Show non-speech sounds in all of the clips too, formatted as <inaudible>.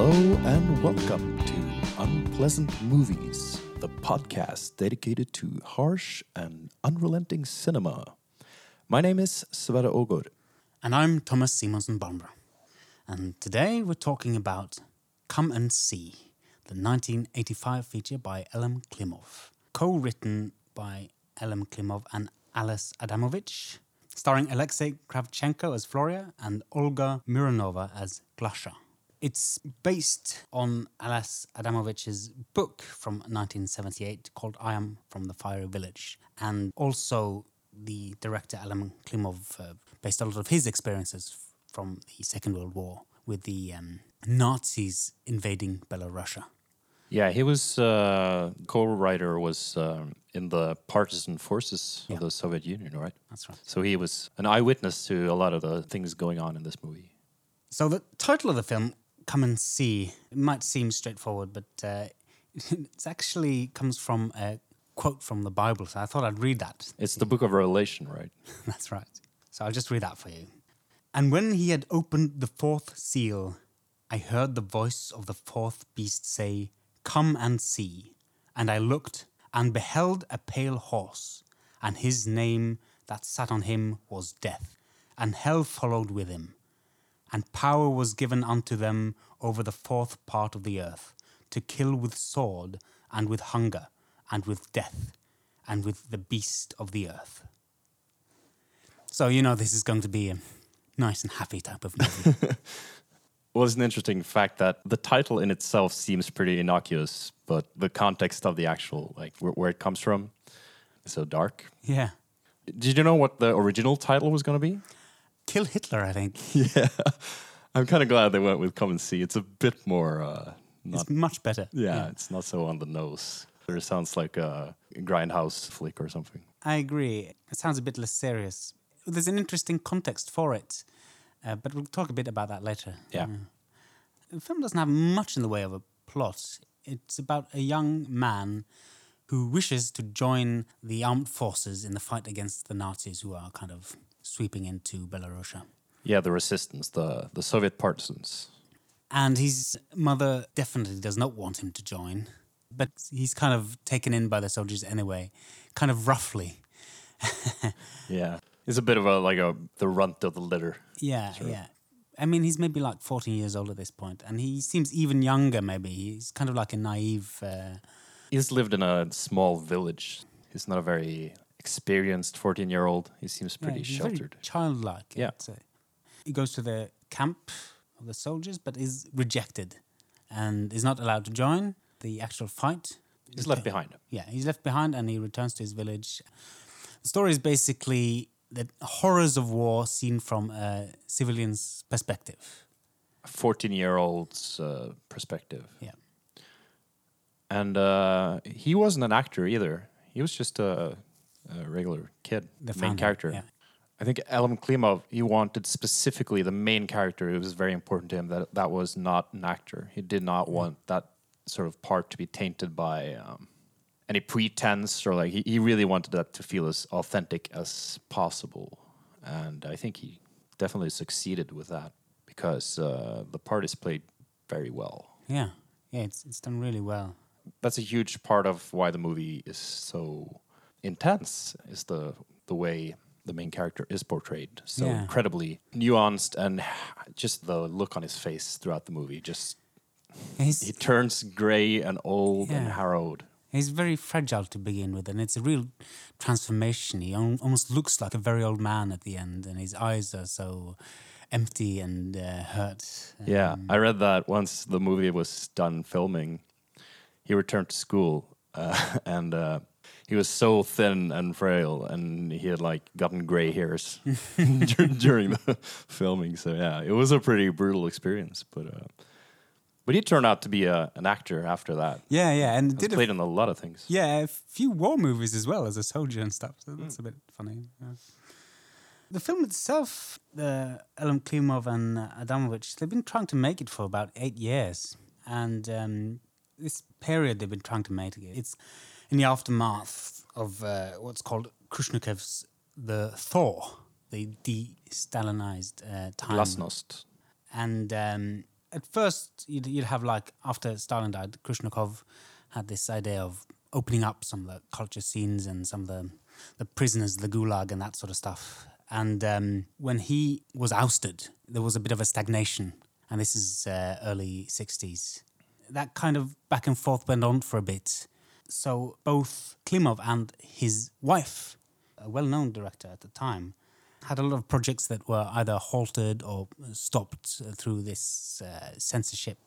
Hello and welcome to Unpleasant Movies, the podcast dedicated to harsh and unrelenting cinema. My name is Sverre Ogor. And I'm Thomas Simonsen Barbara. And today we're talking about Come and See, the 1985 feature by Elem Klimov, co written by Elem Klimov and Ales Adamovich, starring Alexei Kravchenko as Floria and Olga Mironova as Glasha. It's based on Ales Adamovich's book from 1978 called I Am from the Fiery Village. And also, the director Elem Klimov uh, based a lot of his experiences from the Second World War with the um, Nazis invading Belarusia. Yeah, he was uh, co-writer was um, in the partisan forces Yeah. of the Soviet Union, right? That's right. So he was an eyewitness to a lot of the things going on in this movie. So the title of the film, "Come and See," it might seem straightforward, but uh, <laughs> it actually comes from a quote from the Bible. So I thought I'd read that. It's the Book of Revelation, right? <laughs> That's right. So I'll just read that for you. And when he had opened the fourth seal, I heard the voice of the fourth beast say, Come and see. And I looked and beheld a pale horse, and his name that sat on him was Death, and hell followed with him. And power was given unto them over the fourth part of the earth, to kill with sword, and with hunger, and with death, and with the beast of the earth. So you know this is going to be a nice and happy type of movie. <laughs> Well, it's an interesting fact that the title in itself seems pretty innocuous, but the context of the actual, like where, where it comes from, is so dark. yeah. Did you know what the original title was going to be? Kill Hitler, I think. <laughs> Yeah, I'm kind of glad they went with "Come and See." It's a bit more, uh, not It's much better. yeah, it's not so on the nose. It sounds like a grindhouse flick or something. I agree. It sounds a bit less serious. There's an interesting context for it, uh, but we'll talk a bit about that later. Yeah. Uh, the film doesn't have much in the way of a plot. It's about a young man who wishes to join the armed forces in the fight against the Nazis who are kind of sweeping into Belarusia. Yeah, the resistance, the the Soviet partisans. And his mother definitely does not want him to join, but he's kind of taken in by the soldiers anyway, kind of roughly. <laughs> Yeah, it's a bit of a like a the runt of the litter. Yeah, yeah. I mean, he's maybe like 14 years old at this point, and he seems even younger, maybe. He's kind of like a naive. Uh, He's lived in a small village. He's not a very experienced 14 year old. He seems yeah, pretty very sheltered. childlike. Yeah. I'd say. He goes to the camp of the soldiers, but is rejected and is not allowed to join the actual fight. He's left behind. Yeah, he's left behind and he returns to his village. The story is basically the horrors of war seen from a civilian's perspective. A 14 year old's uh, perspective. Yeah. And uh, he wasn't an actor either. He was just a, a regular kid, The main character. yeah. I think Elem Klimov, he wanted specifically the main character. It was very important to him that that was not an actor. He did not want that sort of part to be tainted by um, any pretense or like he, he really wanted that to feel as authentic as possible. And I think he definitely succeeded with that because uh, the part is played very well. Yeah, yeah, it's it's done really well. That's a huge part of why the movie is so intense is the the way the main character is portrayed so Yeah. incredibly nuanced and just the look on his face throughout the movie just He's he turns gray and old and Yeah. harrowed he's very fragile to begin with, and it's a real transformation. He almost looks like a very old man at the end, and his eyes are so empty and uh, hurt. yeah Um, i read that once the movie was done filming he returned to school uh, <laughs> and uh, he was so thin and frail and he had like gotten gray hairs <laughs> during the filming so yeah it was a pretty brutal experience but uh, but he turned out to be a, an actor after that yeah, yeah, and He's did a played in a lot of things Yeah, a few war movies as well as a soldier and stuff. So that's a bit funny. yeah. The film itself, uh, Elem Klimov and uh, Adamovich, they've been trying to make it for about eight years. And um, this period they've been trying to make it, it's in the aftermath of uh, what's called Khrushchev's The Thaw, the de-Stalinized uh, time. glasnost And um, at first you'd, you'd have like after Stalin died, Khrushchev had this idea of opening up some of the culture scenes and some of the the prisoners, the gulag, and that sort of stuff. And um, when he was ousted, there was a bit of a stagnation, and this is uh, early '60s. That kind of back and forth went on for a bit. So both Klimov and his wife, a well-known director at the time, had a lot of projects that were either halted or stopped through this uh, censorship.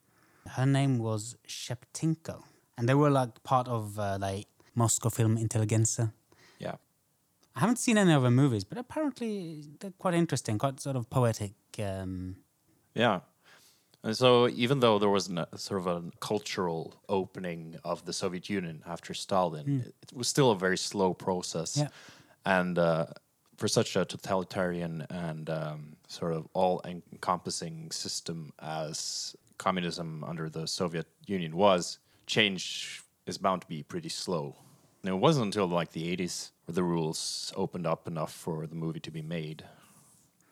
Her name was Shepitko, and they were like part of uh, like Moscow Film Intelligentsia. Yeah. I haven't seen any of her movies, but apparently they're quite interesting, quite sort of poetic. Um, Yeah. And so, even though there was a sort of a cultural opening of the Soviet Union after Stalin, it was still a very slow process. Yeah. And uh, for such a totalitarian and um, sort of all encompassing system as communism under the Soviet Union was, change is bound to be pretty slow. And it wasn't until like the 80s where the rules opened up enough for the movie to be made.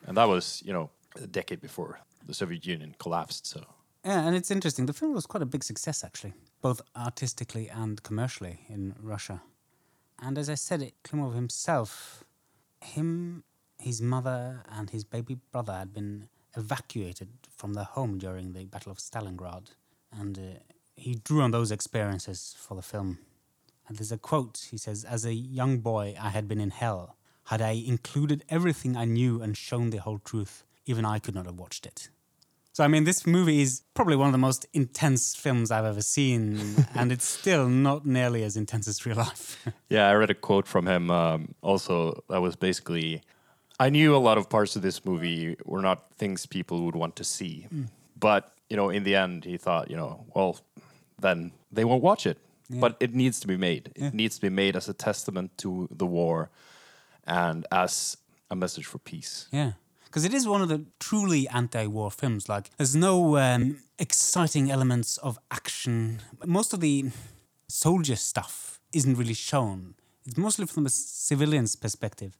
And that was, you know, a decade before the Soviet Union collapsed. So, yeah, and it's interesting. The film was quite a big success, actually, both artistically and commercially in Russia. And as I said, it, Klimov himself, him, his mother, and his baby brother had been evacuated from their home during the Battle of Stalingrad. And uh, he drew on those experiences for the film. And there's a quote he says, As a young boy, I had been in hell. Had I included everything I knew and shown the whole truth, even I could not have watched it. So, I mean, this movie is probably one of the most intense films I've ever seen, <laughs> and it's still not nearly as intense as real life. <laughs> yeah, I read a quote from him um, also that was basically I knew a lot of parts of this movie were not things people would want to see. But, you know, in the end, he thought, you know, well, then they won't watch it. But it needs to be made. It needs to be made as a testament to the war and as a message for peace. yeah. Because it is one of the truly anti war films. Like, there's no um, exciting elements of action. Most of the soldier stuff isn't really shown, it's mostly from a civilian's perspective.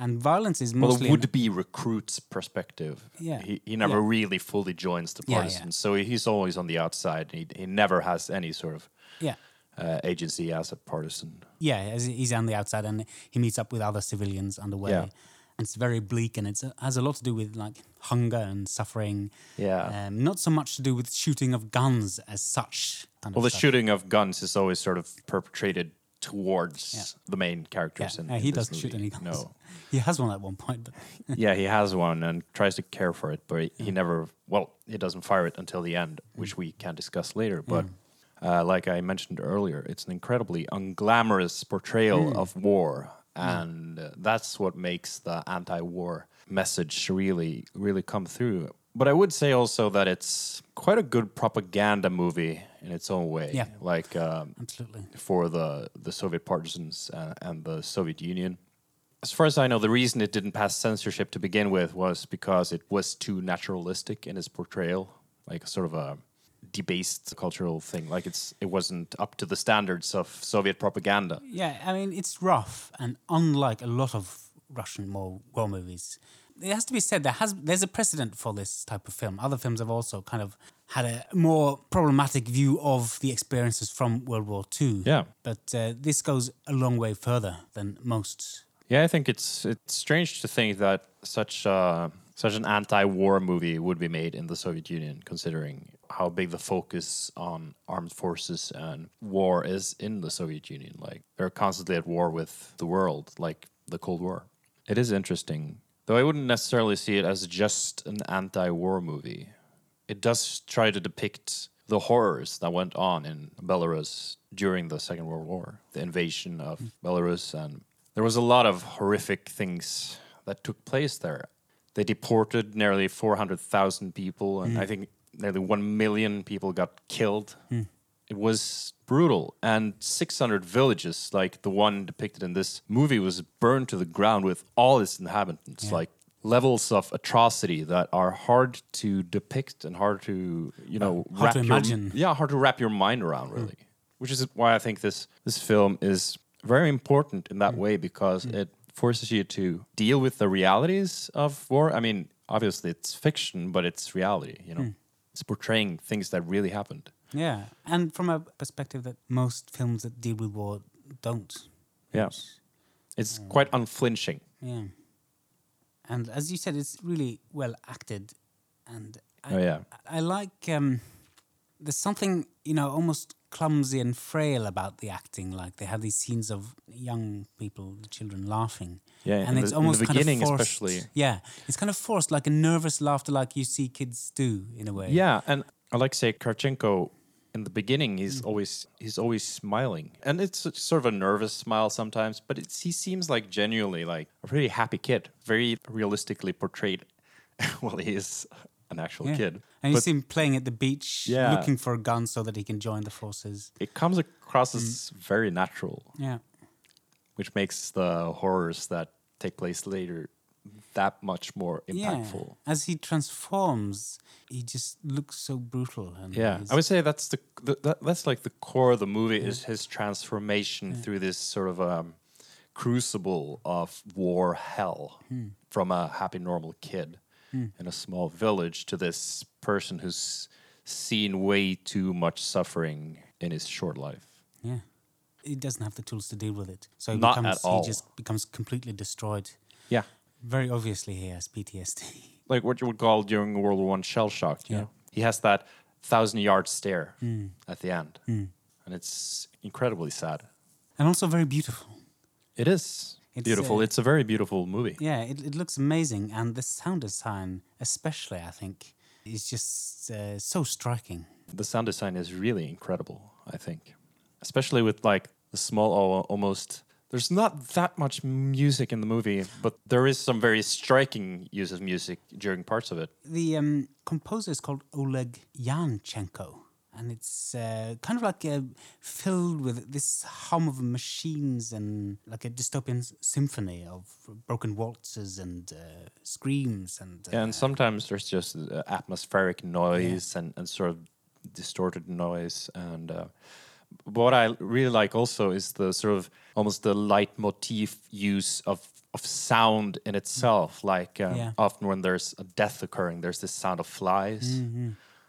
And violence is Well, mostly. the would-be recruit's perspective. Yeah. He, he never Yeah. really fully joins the Yeah, yeah. partisans. So he's always on the outside. He, he never has any sort of yeah. uh, agency as a partisan. Yeah, as he's on the outside and he meets up with other civilians on the way. Yeah. It's very bleak and it has a lot to do with like hunger and suffering. Yeah. Um, not so much to do with shooting of guns as such. Kind Well, the stuff. shooting of guns is always sort of perpetrated towards the main characters. Yeah, In, uh, in he this doesn't shoot any guns. No. <laughs> He has one at one point, but <laughs> yeah, he has one and tries to care for it, but he, he never. Well, he doesn't fire it until the end, which we can discuss later. But uh, like I mentioned earlier, it's an incredibly unglamorous portrayal of war, and uh, that's what makes the anti-war message really, really come through. But I would say also that it's quite a good propaganda movie in its own way. Yeah. Like um, absolutely. for the, the Soviet partisans uh, and the Soviet Union. As far as I know, the reason it didn't pass censorship to begin with was because it was too naturalistic in its portrayal, like sort of a debased cultural thing. Like it's it wasn't up to the standards of Soviet propaganda. Yeah, I mean, it's rough, and unlike a lot of Russian war, war movies, it has to be said there has there's a precedent for this type of film. Other films have also kind of had a more problematic view of the experiences from World War II. Yeah. but uh, this goes a long way further than most. Yeah, I think it's it's strange to think that such uh, such an anti-war movie would be made in the Soviet Union, considering how big the focus on armed forces and war is in the Soviet Union. Like they're constantly at war with the world, like the Cold War. It is interesting, though. I wouldn't necessarily see it as just an anti-war movie. It does try to depict the horrors that went on in Belarus during the Second World War, the invasion of mm. Belarus, and there was a lot of horrific things that took place there. They deported nearly 400,000 people, and I mm. think nearly 1 million people got killed. Hmm. It was brutal. And 600 villages, like the one depicted in this movie, was burned to the ground with all its inhabitants. Like levels of atrocity that are hard to depict and hard to, you know, uh, hard to your- yeah, hard to wrap your mind around, hmm. really. Which is why I think this this film is very important in that hmm. way because it forces you to deal with the realities of war. I mean, obviously it's fiction, but it's reality. You know, It's portraying things that really happened. Yeah, and from a perspective that most films that deal with war don't. Yeah. It's quite unflinching. Yeah. And as you said, it's really well acted, and I, Oh, yeah. I like. Um, there's something you know almost clumsy and frail about the acting. Like they have these scenes of young people, the children laughing. Yeah, and in it's the- almost beginning kind of forced. especially. Yeah, it's kind of forced, like a nervous laughter, like you see kids do in a way. Yeah, and Alexei Kravchenko in the beginning Mm. he's always he's always smiling. And it's sort of a nervous smile sometimes, but it's, he seems like genuinely like a pretty happy kid, very realistically portrayed. <laughs> well, he is an actual Yeah. kid. And you see him playing at the beach, Yeah. looking for a gun so that he can join the forces. it comes across Mm. as very natural, Yeah. which makes the horrors that take place later that much more impactful. Yeah. As he transforms, he just looks so brutal. And Yeah, I would say that's the, the that, that's like the core of the movie is his transformation through this sort of um, crucible of war hell Hmm. from a happy normal kid in a small village to this person who's seen way too much suffering in his short life. yeah. He doesn't have the tools to deal with it. So he Not becomes at all. he just becomes completely destroyed. Yeah, Very obviously he has PTSD. <laughs> like what you would call during World War One shell shock. Yeah. know, he has that thousand yard stare Hmm. at the end, and it's incredibly sad. and also very beautiful. It is It's, beautiful. uh, it's a very beautiful movie. Yeah, it, it looks amazing. And the sound design, especially, I think, is just uh, so striking. the sound design is really incredible i think especially with like the small almost there's not that much music in the movie but there is some very striking use of music during parts of it The um, composer is called Oleg Yanchenko, and it's uh, kind of like uh, filled with this hum of machines and like a dystopian s- symphony of broken waltzes and uh, screams and uh, and sometimes there's just uh, atmospheric noise and, and sort of distorted noise. And uh, what i really like also is the sort of almost the leitmotif use of of sound in itself. Like um, Yeah. often when there's a death occurring there's this sound of flies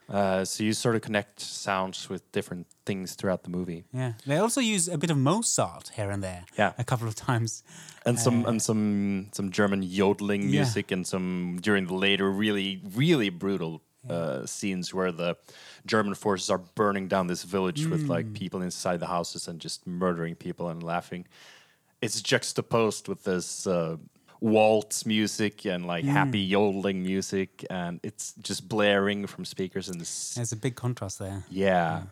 uh, so you sort of connect sounds with different things throughout the movie yeah. They also use a bit of Mozart here and there. Yeah. a couple of times. and some and some some german yodeling Yeah. music and some during the later really really brutal uh, scenes where the german forces are burning down this village with like Mm. people inside the houses and just murdering people and laughing it's juxtaposed with this uh, waltz music and like Mm. happy yodeling music and it's just blaring from speakers and this There's a big contrast there. yeah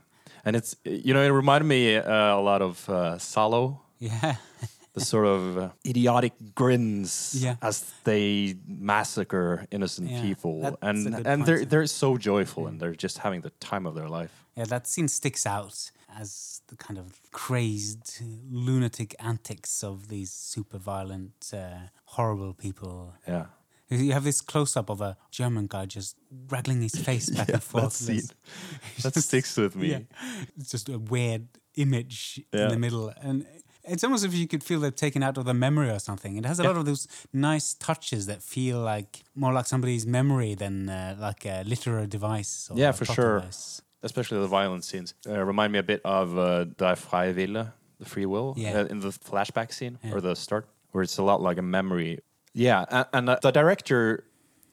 and it's you know it reminded me uh, a lot of uh, Salò Yeah, <laughs> the sort of uh, idiotic grins Yeah. as they massacre innocent Yeah, people, and and point. they're they're so joyful and they're just having the time of their life. yeah. That scene sticks out as the kind of crazed, lunatic antics of these super violent, uh, horrible people. Yeah, You have this close up of a German guy just waggling his face <laughs> back and forth. that scene that sticks with me. Yeah. It's just a weird image in the middle. And it's almost as if you could feel they've taken out of the memory or something. It has a lot of those nice touches that feel like more like somebody's memory than uh, like a literary device. Or Yeah, for sure. device. Especially the violent scenes uh, remind me a bit of uh, Die Freie Wille, the free will, Yeah. uh, in the flashback scene Yeah. or the start, where it's a lot like a memory. Yeah, and, and uh, the director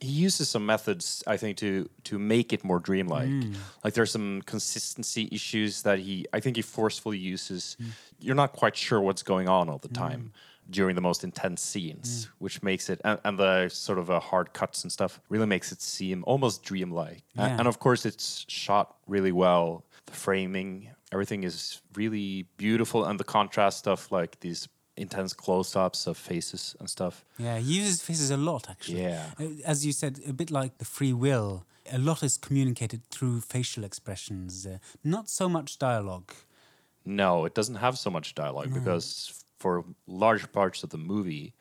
he uses some methods I think to to make it more dreamlike. Mm. Like there's some consistency issues that he I think he forcefully uses. Mm. You're not quite sure what's going on all the time during the most intense scenes, which makes it and, and the sort of uh, hard cuts and stuff really makes it seem almost dreamlike. Yeah. And of course, it's shot really well. The framing, everything is really beautiful, and the contrast of like these intense close-ups of faces and stuff. Yeah, he uses faces a lot, actually. Yeah. Uh, As you said, a bit like the free will, a lot is communicated through facial expressions, uh, not so much dialogue. No, it doesn't have so much dialogue because for large parts of the movie,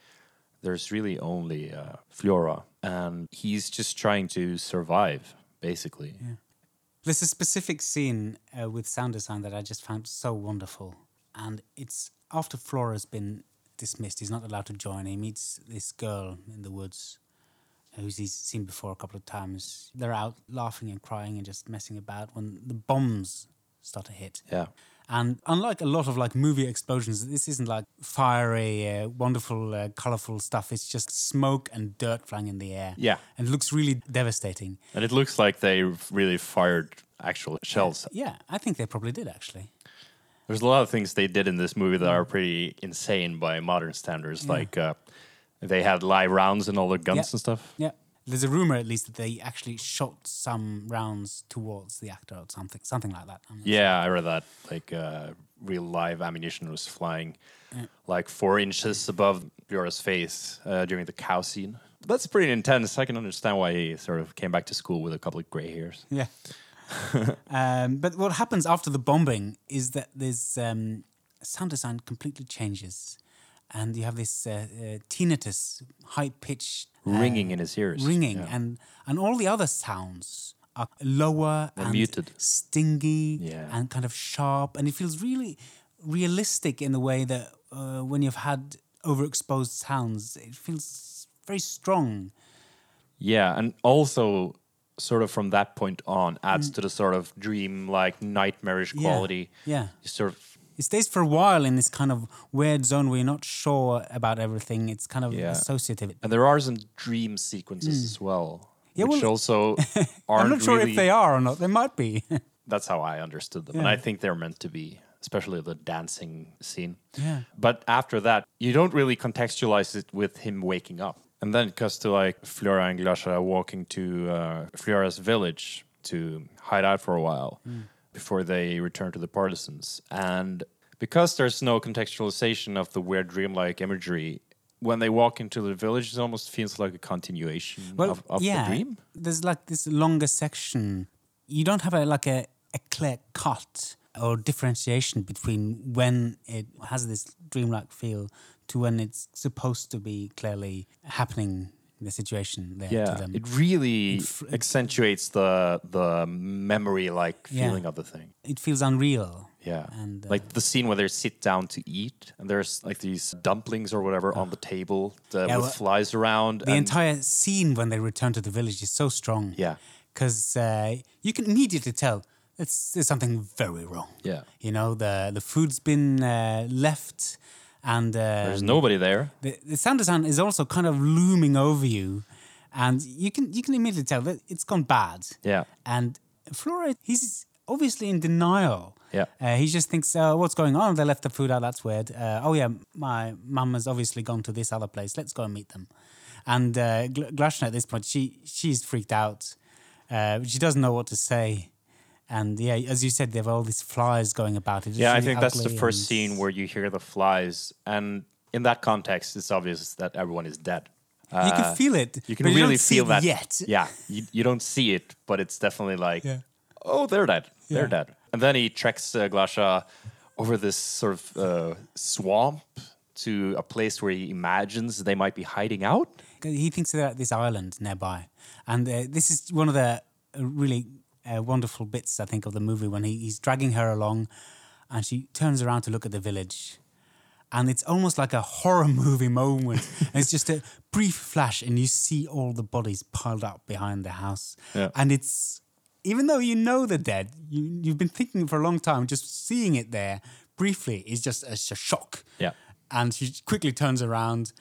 there's really only uh, Flora, and he's just trying to survive, basically. Yeah. There's a specific scene uh, with sound design that I just found so wonderful. And it's after Flora's been dismissed, he's not allowed to join. He meets this girl in the woods. who's he's seen before a couple of times. They're out laughing and crying and just messing about when the bombs start to hit. Yeah. And unlike a lot of like movie explosions, this isn't like fiery, uh, wonderful, uh, colorful stuff. It's just smoke and dirt flying in the air. Yeah. And it looks really devastating. And it looks like they really fired actual shells. Yeah, I think they probably did actually. There's a lot of things they did in this movie that are pretty insane by modern standards. Like uh, they had live rounds and all the guns Yeah. and stuff. Yeah. There's a rumor, at least, that they actually shot some rounds towards the actor or something, something like that. Yeah, I read that. Like uh, real live ammunition was flying like four inches above Bjorn's face uh, during the cow scene. That's pretty intense. I can understand why he sort of came back to school with a couple of gray hairs. Yeah. <laughs> um, but what happens after the bombing is that there's um, sound design completely changes, and you have this uh, uh, tinnitus, high pitched Ringing in his ears. ringing, Yeah. and and all the other sounds are lower They're and muted. stingy Yeah. and kind of sharp, and it feels really realistic in the way that uh, when you've had overexposed sounds, it feels very strong. Yeah, and also sort of from that point on adds to the sort of dream like nightmarish Mm. Yeah, quality. yeah. You sort of It stays for a while in this kind of weird zone where you're not sure about everything. It's kind of Yeah. associative. and there are some dream sequences as well. Mm. Yeah, which well- also <laughs> I'm not sure really, if they are or not. They might be. <laughs> That's how I understood them. And I think they're meant to be, especially the dancing scene. Yeah. But after that, you don't really contextualize it with him waking up. And then it goes to like Flora and Glasha walking to uh, Flora's village to hide out for a while before they return to the partisans. And because there's no contextualization of the weird dreamlike imagery, when they walk into the village, it almost feels like a continuation of, of yeah, the dream. There's like this longer section. You don't have a like a, a clear cut or differentiation between when it has this dreamlike feel to when it's supposed to be clearly happening the situation there to Yeah, them. it really accentuates the the memory like Yeah. feeling of the thing. it feels unreal. Yeah, And, uh, like the scene where they sit down to eat, and there's like these dumplings or whatever on the table uh, Yeah, with well, flies around. The entire scene when they return to the village is so strong. Yeah. Because uh, you can immediately tell it's, there's something very wrong. Yeah. You know, the, the food's been uh, left and uh, There's nobody there. the, the sound design is also kind of looming over you. And you can you can immediately tell that it's gone bad. Yeah. And Flora, he's obviously in denial. Yeah. Uh, he just thinks, uh, what's going on? They left the food out. That's weird. Uh, oh, yeah, my mum has obviously gone to this other place. Let's go and meet them. And uh, Gl- Glasha at this point, she she's freaked out. Uh, she doesn't know what to say. And yeah, as you said, there have all these flies going about. It's Yeah, I think that's the first and- scene where you hear the flies, and in that context, it's obvious that everyone is dead. you can feel it. You can really see feel that. yet. Yeah, you, you don't see it, but it's definitely like, Yeah. oh, they're dead. They're Yeah. dead. And then he treks uh, Glasha over this sort of uh, swamp to a place where he imagines they might be hiding out. He thinks they're at this island nearby, and uh, this is one of the uh, really uh, wonderful bits I think of the movie when he, he's dragging her along, and she turns around to look at the village, and it's almost like a horror <laughs> movie moment. it's just a brief flash, and you see all the bodies piled up behind the house, Yeah. and it's even though you know they're dead, you you've been thinking for a long time, just seeing it there briefly is just a, sh- shock. Yeah. And she quickly turns around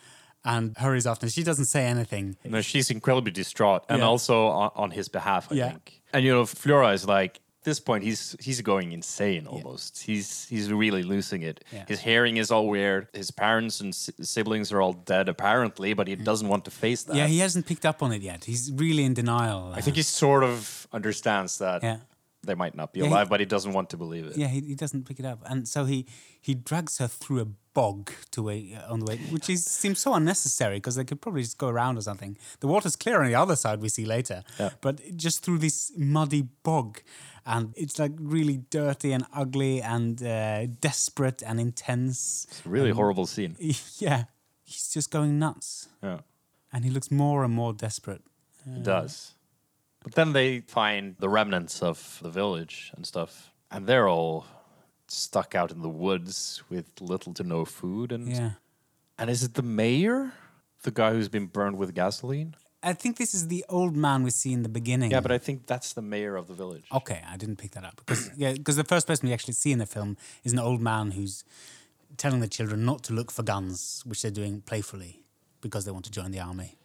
and hurries off. And She doesn't say anything. No, she's incredibly distraught, and Yeah. also on, on his behalf, I Yeah. think. And you know, Flora is like, at this point, he's he's going insane almost. He's he's really losing it. Yeah. His hearing is all weird. His parents and si- siblings are all dead apparently, but he doesn't want to face that. Yeah, he hasn't picked up on it yet. He's really in denial. I think he sort of understands that Yeah. they might not be Yeah, he- alive, but he doesn't want to believe it. Yeah, he, he doesn't pick it up, and so he he drags her through a bog to a on the way, which is seems so unnecessary because they could probably just go around or something. The water's clear on the other side. We see later, Yeah. but just through this muddy bog, and it's like really dirty and ugly and uh, desperate and intense. It's a really horrible scene. <laughs> Yeah, he's just going nuts, Yeah, and he looks more and more desperate. it does. But then they find the remnants of the village and stuff, and they're all stuck out in the woods with little to no food. And Yeah. and is it the mayor, the guy who's been burned with gasoline? I think this is the old man we see in the beginning. Yeah, but I think that's the mayor of the village. Okay, I didn't pick that up because <clears throat> yeah, because the first person we actually see in the film is an old man who's telling the children not to look for guns, which they're doing playfully because they want to join the army.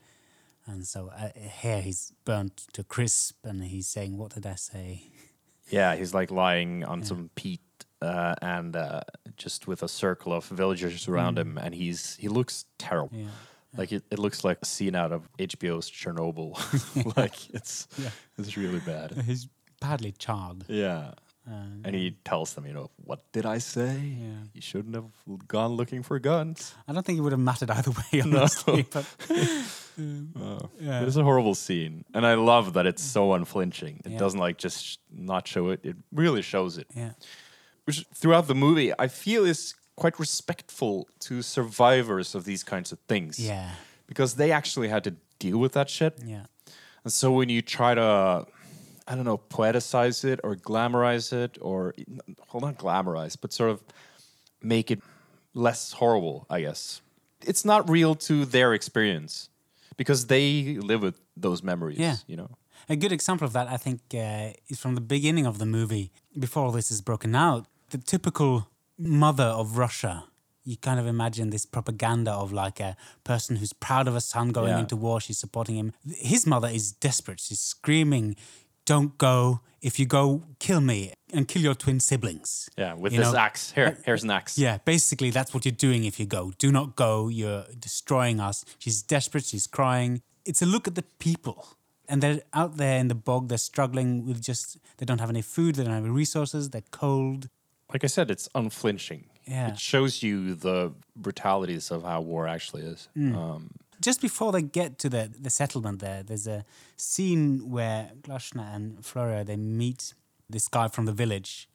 And so uh, here he's burnt to crisp, and he's saying, "What did I say?" Yeah, he's like lying on some peat uh, and uh, just with a circle of villagers around him, and he's he looks terrible. Yeah. Like it, it looks like a scene out of HBO's Chernobyl. <laughs> <laughs> like it's Yeah. it's really bad. <laughs> He's badly charred. Yeah. Uh, And he tells them, you know, what did I say? Yeah. You shouldn't have gone looking for guns. I don't think it would have mattered either way, honestly. But Oh. Yeah. It's a horrible scene, and I love that it's so unflinching. It Yeah. doesn't like just not show it; it really shows it. yeah, Which throughout the movie, I feel is quite respectful to survivors of these kinds of things. yeah, because they actually had to deal with that shit. yeah, And so when you try to, I don't know, poeticize it or glamorize it, or well, not glamorize, but sort of make it less horrible, I guess. It's not real to their experience because they live with those memories. Yeah. You know. A good example of that, I think, uh, is from the beginning of the movie. Before all this is broken out, the typical mother of Russia. You kind of imagine this propaganda of like a person who's proud of a son going Yeah. into war. She's supporting him. His mother is desperate. She's screaming, "Don't go! If you go, kill me and kill your twin siblings." Yeah, with You this know, axe. Here, uh, here's an axe. Yeah, basically, that's what you're doing if you go. Do not go. You're destroying us. She's desperate. She's crying. It's a look at the people. And they're out there in the bog. They're struggling with just, they don't have any food. They don't have any resources. They're cold. Like I said, it's unflinching. Yeah. It shows you the brutalities of how war actually is. Mm. Um, Just before they get to the, the settlement there, there's a scene where Glasha and Floria, they meet this guy from the village.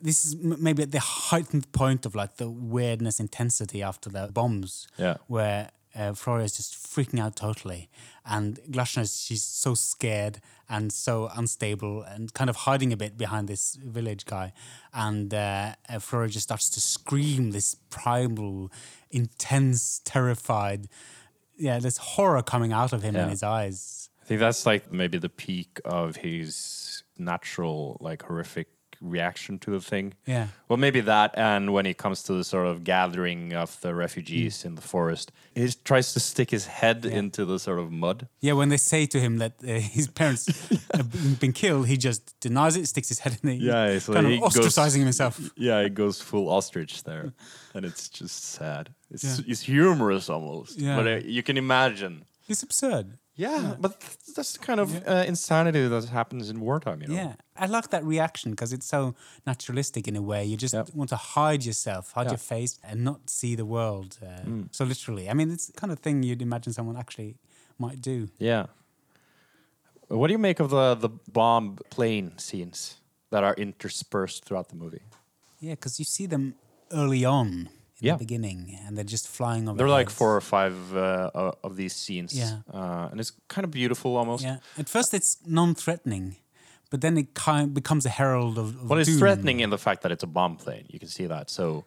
This is m- maybe at the heightened point of like the weirdness intensity after the bombs. Yeah. Where uh, Floria is just freaking out totally. And Glasha, she's so scared and so unstable and kind of hiding a bit behind this village guy. And uh, uh, Floria just starts to scream this primal, intense, terrified. Yeah, there's horror coming out of him in his eyes. I think that's like maybe the peak of his natural, like horrific reaction to the thing. Yeah. Well, maybe that, and when he comes to the sort of gathering of the refugees in the forest, he tries to stick his head into the sort of mud. Yeah, when they say to him that uh, <laughs> his parents <laughs> have been- killed, he just denies it, sticks his head in the Yeah, so <laughs> kind of he goes- ostracizing himself. Yeah, he goes full ostrich there, and it's just sad. It's Yeah. it's humorous almost, Yeah. but uh, you can imagine. It's absurd. Yeah, but that's the kind of uh, insanity that happens in wartime. You know. Yeah, I like that reaction because it's so naturalistic in a way. You just Yep. want to hide yourself, hide your face, and not see the world. Uh, Mm. So literally, I mean, it's the kind of thing you'd imagine someone actually might do. Yeah. What do you make of the the bomb plane scenes that are interspersed throughout the movie? Yeah, because you see them early on in Yeah. the beginning, and they're just flying over. There are like four or five uh, of these scenes. Yeah. Uh, and it's kind of beautiful almost. Yeah, at first it's non-threatening, but then it kind becomes a herald of. of Well, it's doom. threatening in the fact that it's a bomb plane. You can see that. So,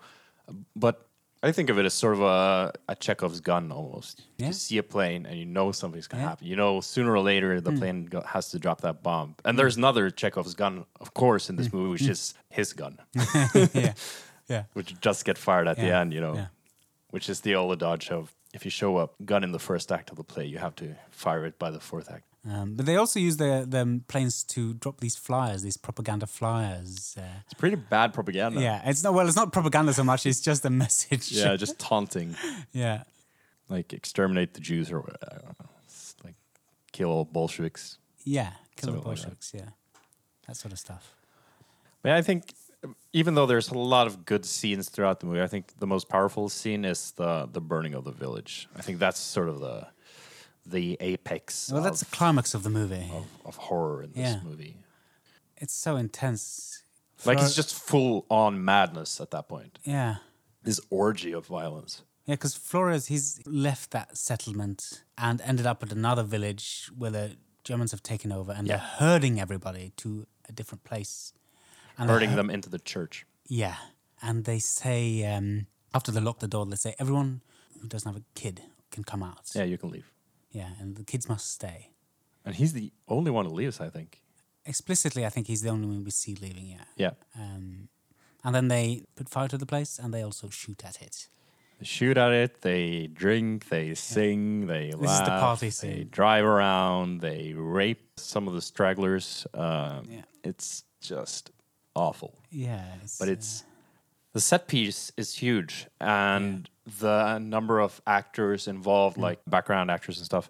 but I think of it as sort of a, a Chekhov's gun almost. Yeah. You see a plane and you know something's going to Yeah. Hmm. happen. You know, sooner or later, the plane go- has to drop that bomb. And there's another Chekhov's gun, of course, in this Hmm. movie, which is his gun, <laughs> yeah, <laughs> yeah, which just get fired at the end, you know, yeah. which is the old adage of if you show up gun in the first act of the play, you have to fire it by the fourth act. Um, but they also use the the planes to drop these flyers, these propaganda flyers. Uh, It's pretty bad propaganda. yeah, it's not well. It's not propaganda so much. It's just a <laughs> message. Yeah, just taunting. yeah, like exterminate the Jews or I don't know, like kill all Bolsheviks. yeah. Kill the Something like that. Bolsheviks. Yeah, that sort of stuff. But I think even though there's a lot of good scenes throughout the movie, I think the most powerful scene is the the burning of the village. I think that's sort of the the apex Well, that's the climax of the movie. of, of horror in this Yeah. movie. It's so intense. Like For- it's just full on madness at that point. yeah. This orgy of violence. Yeah, because Flores, he's left that settlement and ended up at another village where the Germans have taken over and Yeah. they're herding everybody to a different place. And Herding them into the church. Yeah. And they say, um, after they lock the door, they say, everyone who doesn't have a kid can come out. Yeah, you can leave. Yeah, and the kids must stay. And he's the only one who leaves, I think. Explicitly, I think he's the only one we see leaving. Yeah. Yeah. Um, and then they put fire to the place, and they also shoot at it. They shoot at it, they drink, they sing, they is laugh, This is the party scene. they drive around, they rape some of the stragglers. Um, Yeah. It's just awful. Yeah, it's, But uh, it's the set piece is huge, and the number of actors involved, Mm. like background actors and stuff.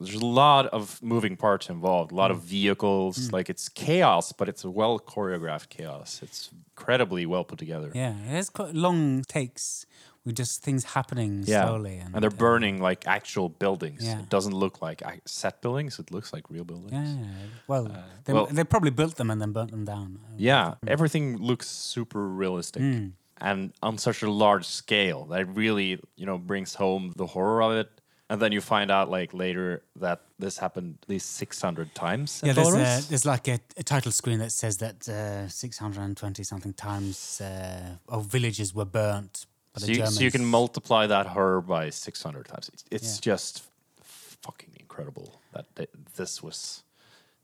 There's a lot of moving parts involved, a lot Mm. of vehicles. Like it's chaos, but it's a well choreographed chaos. It's incredibly well put together. yeah, it has quite long takes with just things happening slowly, and, and they're uh, burning like actual buildings. Yeah. It doesn't look like set buildings; it looks like real buildings. Yeah, well, they, well- they probably built them and then burnt them down. Uh, Yeah, everything looks super realistic Hmm. and on such a large scale that really, you know, brings home the horror of it. And then you find out like later that this happened at least 600 times. Yeah, there's, uh, there's like a, a title screen that says that uh, 620 something times uh, of villages were burnt by so, you, so you can multiply that horror by 600 times. It's, it's Yeah. just fucking incredible that th- this was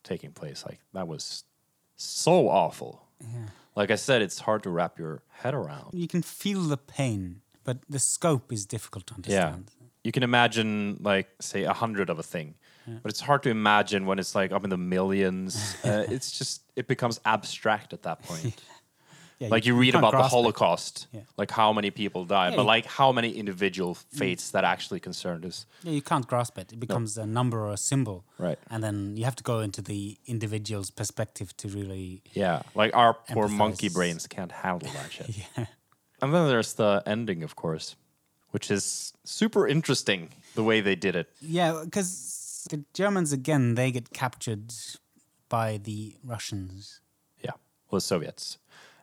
taking place. Like that was so awful. Yeah. Like I said, it's hard to wrap your head around. You can feel the pain, but the scope is difficult to understand. Yeah. You can imagine like say a hundred of a thing, but it's hard to imagine when it's like up in the millions. <laughs> uh, it's just it becomes abstract at that point. <laughs> Yeah, like you read can't about the. Holocaust, Yeah. like how many people died, Yeah, but like how many individual fates that actually concerned us. Yeah, you can't grasp it. It becomes a number or a symbol. Right. And then you have to go into the individual's perspective to really. Yeah, like our poor monkey brains can't handle that shit. <laughs> Yeah. And then there's the ending, of course, which is super interesting the way they did it. Yeah, because the Germans, again, they get captured by the Russians. Yeah, well, the Soviets,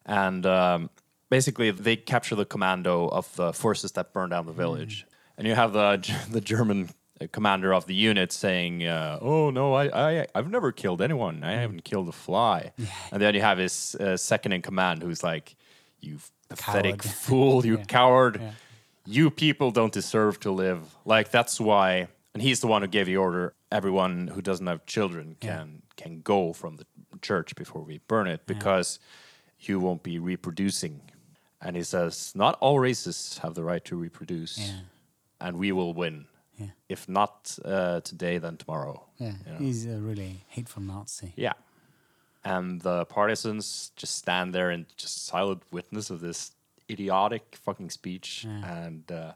and um, basically they capture the commando of the forces that burned down the village, and you have the <laughs> the German commander of the unit saying, uh, "Oh no, I, I I've never killed anyone. I haven't killed a fly." And then you have his uh, second in command who's like, "You pathetic Coward. <laughs> fool, you Yeah. coward." Yeah. you people don't deserve to live. Like that's why, and he's the one who gave the order. Everyone who doesn't have children can can go from the church before we burn it because you won't be reproducing. And he says, not all races have the right to reproduce, Yeah. and we will win. Yeah. If not uh, today, then tomorrow. Yeah, you know? he's a really hateful Nazi. Yeah. And the partisans just stand there in just silent witness of this idiotic fucking speech, Yeah. and uh,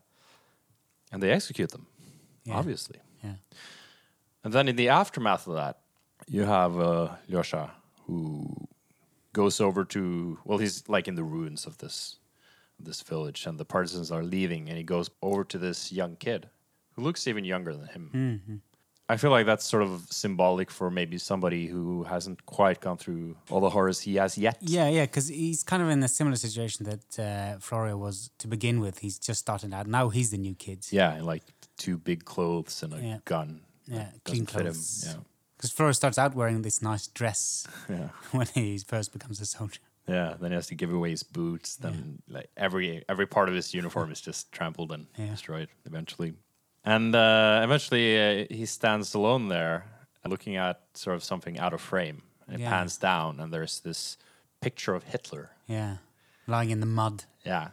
and they execute them, Yeah. obviously. Yeah. And then in the aftermath of that, you have uh, Lyosha who goes over to well, he's like in the ruins of this this village, and the partisans are leaving, and he goes over to this young kid who looks even younger than him. Mm-hmm. I feel like that's sort of symbolic for maybe somebody who hasn't quite gone through all the horrors he has yet. Yeah, yeah, because he's kind of in a similar situation that uh, Florio was to begin with. He's just starting out. Now he's the new kid. Yeah, like two big clothes and a Yeah. gun. Yeah, clean doesn't fit him. clothes. Because Florio starts out wearing this nice dress <laughs> Yeah, yeah. <laughs> when he first becomes a soldier. Yeah, then he has to give away his boots. Then like every every part of his uniform is just trampled and Yeah. destroyed eventually. And uh, eventually uh, he stands alone there, looking at sort of something out of frame. And it Yeah. pans down, and there's this picture of Hitler. Yeah, lying in the mud. Yeah,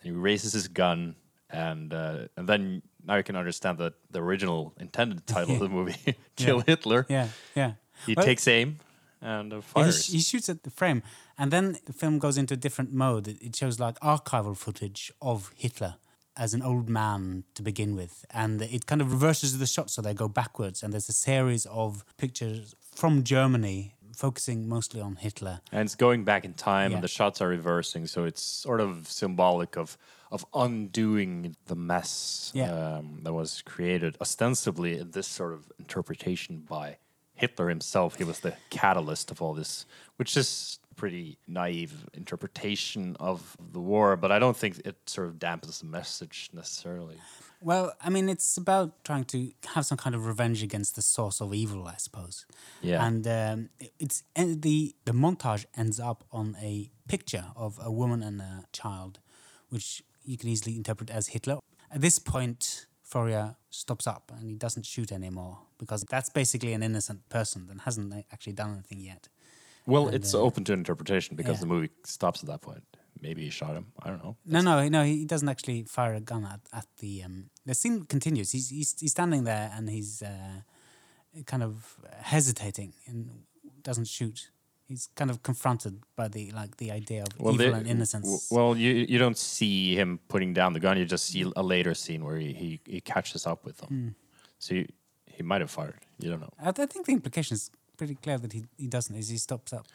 and he raises his gun, and uh, and then now you can understand that the original intended <laughs> title of the movie, <laughs> "Kill Hitler." Yeah, yeah. He Well, takes aim and uh, yeah, he, fires. he shoots at the frame, and then the film goes into a different mode. It, it shows like archival footage of Hitler as an old man to begin with, and it kind of reverses the shot so they go backwards. And there's a series of pictures from Germany focusing mostly on Hitler. and it's going back in time Yeah. and the shots are reversing so it's sort of symbolic of of undoing the mess Yeah. um, that was created ostensibly in this sort of interpretation by hitler himself he was the catalyst of all this which is pretty naive interpretation of the war but i don't think it sort of dampens the message necessarily Well, I mean, it's about trying to have some kind of revenge against the source of evil, I suppose. Yeah. And um, it's and the the montage ends up on a picture of a woman and a child, which you can easily interpret as Hitler. At this point, Fourier stops up and he doesn't shoot anymore because that's basically an innocent person that hasn't actually done anything yet. Well, And, it's uh, open to interpretation because yeah. the movie stops at that point. Maybe he shot him. I don't know. No, no, no. He doesn't actually fire a gun at, at the. Um, the scene continues. He's, he's he's standing there and he's uh, kind of hesitating and doesn't shoot. He's kind of confronted by the like the idea of evil they- and innocence. Well, you you don't see him putting down the gun. You just see a later scene where he he, he catches up with them. Hmm. So you, he might have fired. You don't know. I, I think the implication is pretty clear that he, he doesn't. Is he stops up.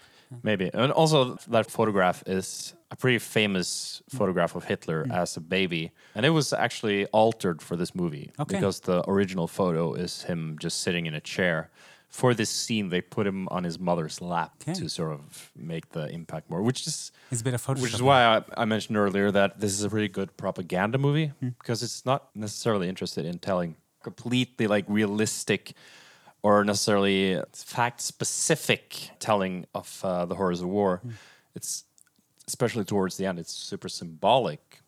Maybe. And also, that photograph is a pretty famous photograph of Hitler Hmm. as a baby. And it was actually altered for this movie Okay. because the original photo is him just sitting in a chair. For this scene, they put him on his mother's lap Okay. to sort of make the impact more, which is It's a bit of Photoshop. which is why I, I mentioned earlier that this is a really good propaganda movie Hmm. because it's not necessarily interested in telling completely like realistic or necessarily fact specific telling of uh, the horrors of war. Hmm. It's especially towards the end, it's super symbolic.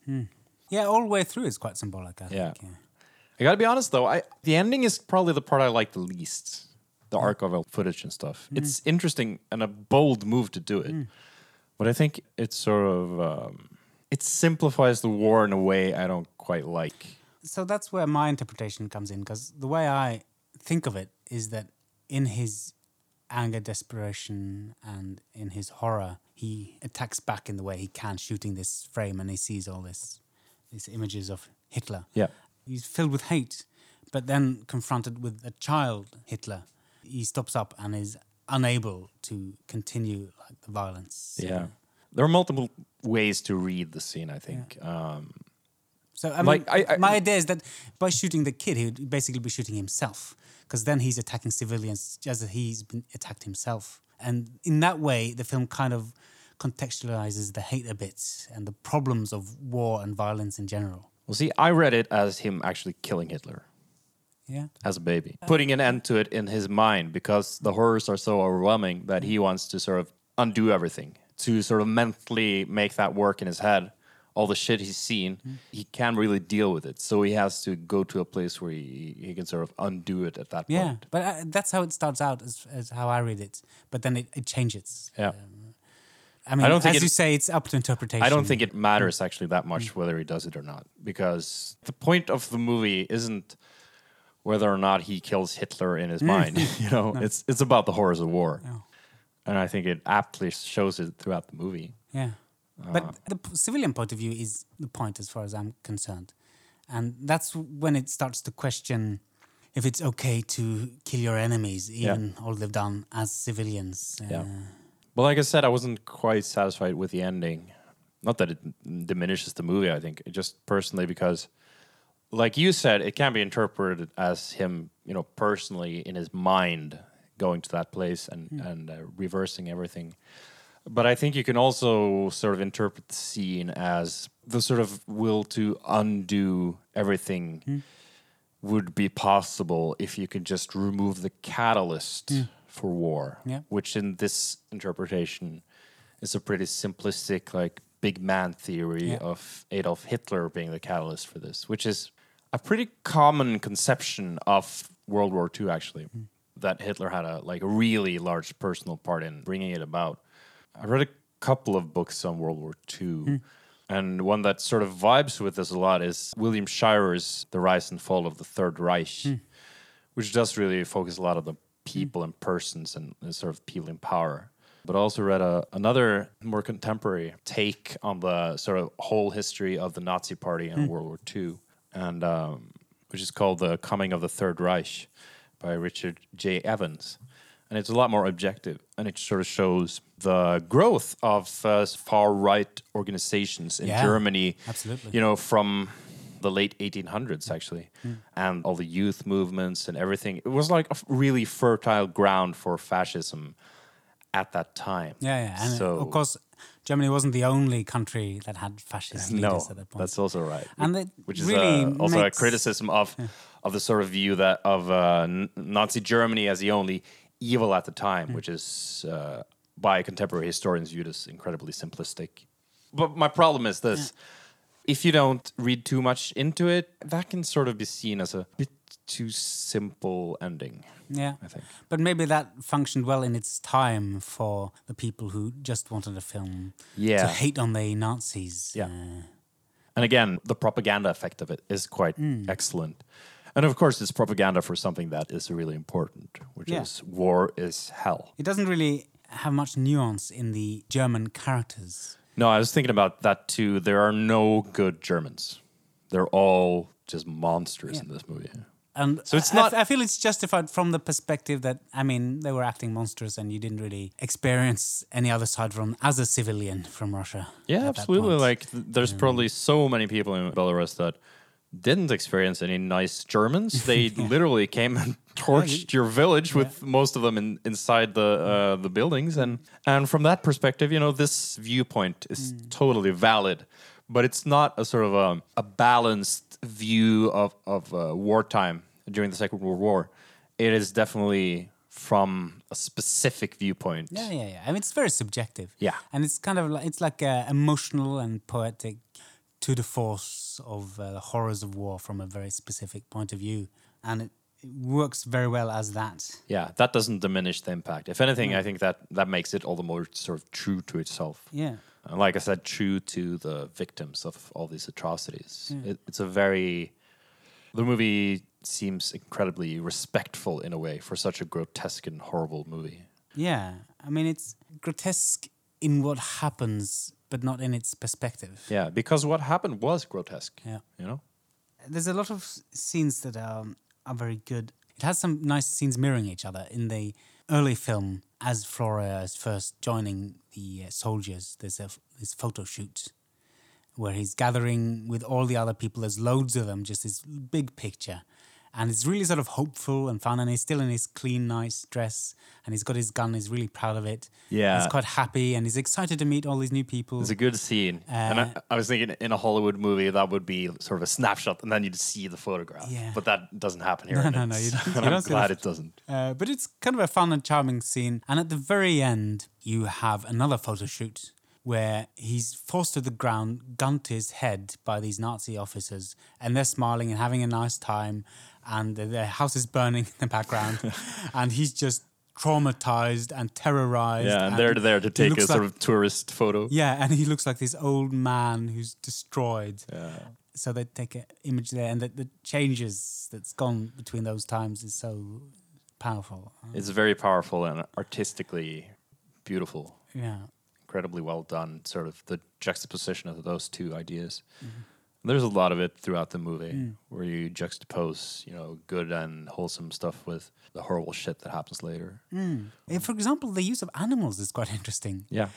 Yeah, all the way through is quite symbolic. I Yeah. think. Yeah. I gotta be honest though, I the ending is probably the part I like the least. The archival footage and stuff. It's interesting and a bold move to do it, but I think it's sort of um, it simplifies the war in a way I don't quite like. so that's where my interpretation comes in because the way I think of it is that in his anger, desperation, and in his horror, he attacks back in the way he can, shooting this frame, and he sees all this these images of Hitler. Yeah, He's filled with hate, but then confronted with a child Hitler, he stops up and is unable to continue like the violence. yeah. There are multiple ways to read the scene. I think. Um, So I mean, Like, I- I- my idea is that by shooting the kid, he would basically be shooting himself, because then he's attacking civilians just as he's been attacked himself, and in that way, the film kind of contextualizes the hate a bit and the problems of war and violence in general. well, see, I read it as him actually killing Hitler. Yeah, as a baby, putting an end to it in his mind because the horrors are so overwhelming that he mm-hmm. wants to sort of undo everything, to sort of mentally make that work in his head. All the shit he's seen, mm-hmm. he can't really deal with it. So he has to go to a place where he, he can sort of undo it at that yeah, point. but uh, that's how it starts out, as, as how I read it. But then it, it changes. Yeah. Um, I mean, don't think as it- you say, it's up to interpretation. I don't think it matters mm. actually that much mm. whether he does it or not because the point of the movie isn't whether or not he kills Hitler in his mind. <laughs> you <laughs> know, it's it's about the horrors of war, and I think it aptly shows it throughout the movie. Yeah. But the p- civilian point of view is the point as far as I'm concerned. And that's when it starts to question if it's okay to kill your enemies, even all they've done as civilians. Uh, Yeah. Well, like I said, I wasn't quite satisfied with the ending. Not that it diminishes the movie, I think. Just personally because, like you said, it can be interpreted as him, you know, personally in his mind going to that place and hmm. and uh, reversing everything. But I think you can also sort of interpret the scene as the sort of will to undo everything hmm. would be possible if you could just remove the catalyst hmm. for war, Yeah. which in this interpretation is a pretty simplistic, like big man theory Yeah. of Adolf Hitler being the catalyst for this, which is a pretty common conception of World War II, actually, hmm. that Hitler had a like a really large personal part in bringing it about. I read a couple of books on World War II. Hmm. And one that sort of vibes with this a lot is William Shirer's The Rise and Fall of the Third Reich, hmm. which does really focus a lot on the people and persons and, and sort of people in power. But I also read a, another more contemporary take on the sort of whole history of the Nazi Party in World War II, and um, which is called The Coming of the Third Reich by Richard J. Evans. And it's a lot more objective, and it sort of shows the growth of uh, far right organizations in Yeah, Germany. absolutely. You know, from the late 1800s, actually, and all the youth movements and everything. It was like a f- really fertile ground for fascism at that time. Yeah, yeah. And so, of course, Germany wasn't the only country that had fascist leaders no, at that point. that's also right. And it which is really uh, also makes- a criticism of of the sort of view that of uh, Nazi Germany as the only evil at the time, which is uh, by contemporary historians viewed as incredibly simplistic. But my problem is this: If you don't read too much into it, that can sort of be seen as a bit too simple ending, Yeah. I think. But maybe that functioned well in its time for the people who just wanted a film yeah. to hate on the Nazis. Yeah. Uh, And again, the propaganda effect of it is quite Mm. excellent. And of course, it's propaganda for something that is really important, which Yeah. is war is hell. it doesn't really have much nuance in the German characters. No, I was thinking about that too. There are no good Germans. They're all just monsters in this movie. And So it's I- I, not- I feel it's justified from the perspective that I mean they were acting monsters, and you didn't really experience any other side from as a civilian from Russia. Yeah, absolutely. Like, th- there's probably so many people in Belarus that didn't experience any nice Germans. <laughs> They literally came and <laughs> torched your village with most of them in, inside the uh, the buildings, and and from that perspective, you know, this viewpoint is totally valid. But it's not a sort of a, a balanced view of of uh, wartime during the Second World War. It is definitely from a specific viewpoint. Yeah, yeah, yeah. I mean, it's very subjective. Yeah. and it's kind of like it's like uh, emotional and poetic to the force of uh, the horrors of war from a very specific point of view, and it, it works very well as that. Yeah, that doesn't diminish the impact. If anything, I think that that makes it all the more sort of true to itself. Yeah, And like I said, true to the victims of all these atrocities. Mm. It, it's a very. The movie seems incredibly respectful in a way for such a grotesque and horrible movie. yeah. I mean, it's grotesque in what happens, but not in its perspective. Yeah, because what happened was grotesque. Yeah. You know? There's a lot of scenes that are, are very good. It has some nice scenes mirroring each other. In the early film, as Flora is first joining the uh, soldiers, there's a this photo shoot where he's gathering with all the other people. There's loads of them, just this big picture. And it's really sort of hopeful and fun. And he's still in his clean, nice dress. And he's got his gun. He's really proud of it. Yeah. He's quite happy and he's excited to meet all these new people. It's a good scene. and I, Uh, I was thinking in a Hollywood movie, that would be sort of a snapshot and then you'd see the photograph. Yeah. But that doesn't happen here. No, no, no, you <laughs> don't- you I'm don't see the glad it doesn't. Uh, but it's kind of a fun and charming scene. And at the very end, you have another photo shoot where he's forced to the ground, gun to his head by these Nazi officers, and they're smiling and having a nice time, and the, house is burning <laughs> in the background, <laughs> and he's just traumatized and terrorized. Yeah, and they're there to take a sort like- of tourist photo. Yeah, and he looks like this old man who's destroyed. Yeah. So they take an image there, and the, the changes that's gone between those times is so powerful. It's very powerful and artistically beautiful. Yeah. Incredibly well done, sort of the juxtaposition of those two ideas. Mm-hmm. There's a lot of it throughout the movie where you juxtapose, you know, good and wholesome stuff with the horrible shit that happens later. Uh, For example, the use of animals is quite <laughs> interesting. Yeah.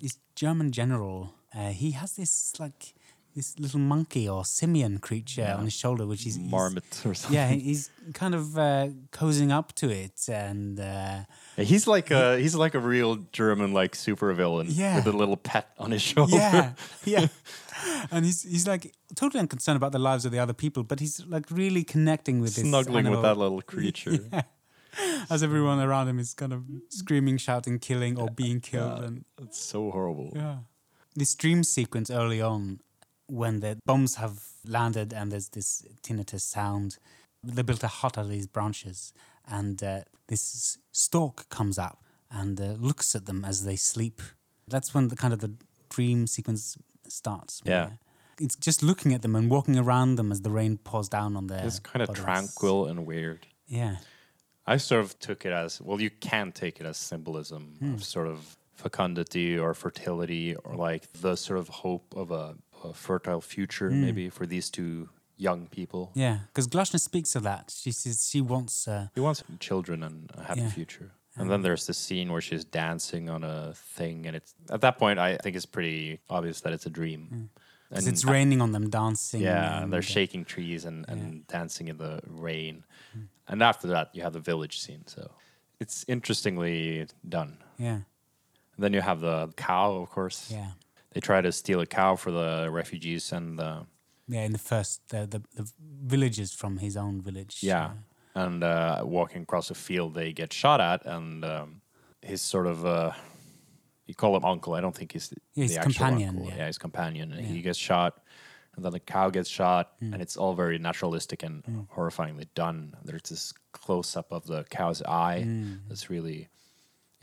This German general, uh, he has this like this little monkey or simian creature on his shoulder, which is Marmot or something. Yeah, he's kind of uh, cozying up to it, and uh, Yeah, He's like a he's like a real German like supervillain Yeah. with a little pet on his <laughs> shoulder. yeah, yeah, <laughs> and he's he's like totally unconcerned about the lives of the other people, but he's like really connecting with this Snuggling with that little creature. <laughs> as everyone around him is kind of screaming, shouting, killing, or being <laughs> killed, and It's so horrible. Yeah. This dream sequence early on, when the bombs have landed and there's this tinnitus sound, they built a hut out of these branches, and uh, this stork comes up and uh, looks at them as they sleep. That's when the kind of the dream sequence starts. Yeah. where It's just looking at them and walking around them as the rain pours down on their. It's kind of bodies. tranquil and weird. Yeah. I sort of took it as well. You can take it as symbolism Hmm. of sort of fecundity or fertility, or like the sort of hope of a, a fertile future, Hmm. maybe for these two young people. Yeah. Because Glasha speaks of that. She says she wants. Uh, He wants children and a happy Yeah. future. And then there's this scene where she's dancing on a thing, and it's at that point I think it's pretty obvious that it's a dream. because And it's raining on them dancing. Yeah, and they're uh, shaking trees and, and dancing in the rain. And after that, you have the village scene. So it's interestingly done. Yeah. And then you have the cow, of course. Yeah. They try to steal a cow for the refugees, and uh, Yeah, in the first, the, the, the villagers from his own village. yeah, and uh, walking across a field, they get shot at, and um, his sort of uh, you call him uncle. I don't think he's the, his the actual companion, uncle. yeah. his companion. and Yeah. He gets shot, and then the cow gets shot, and it's all very naturalistic and horrifyingly done. There's this close up of the cow's eye that's really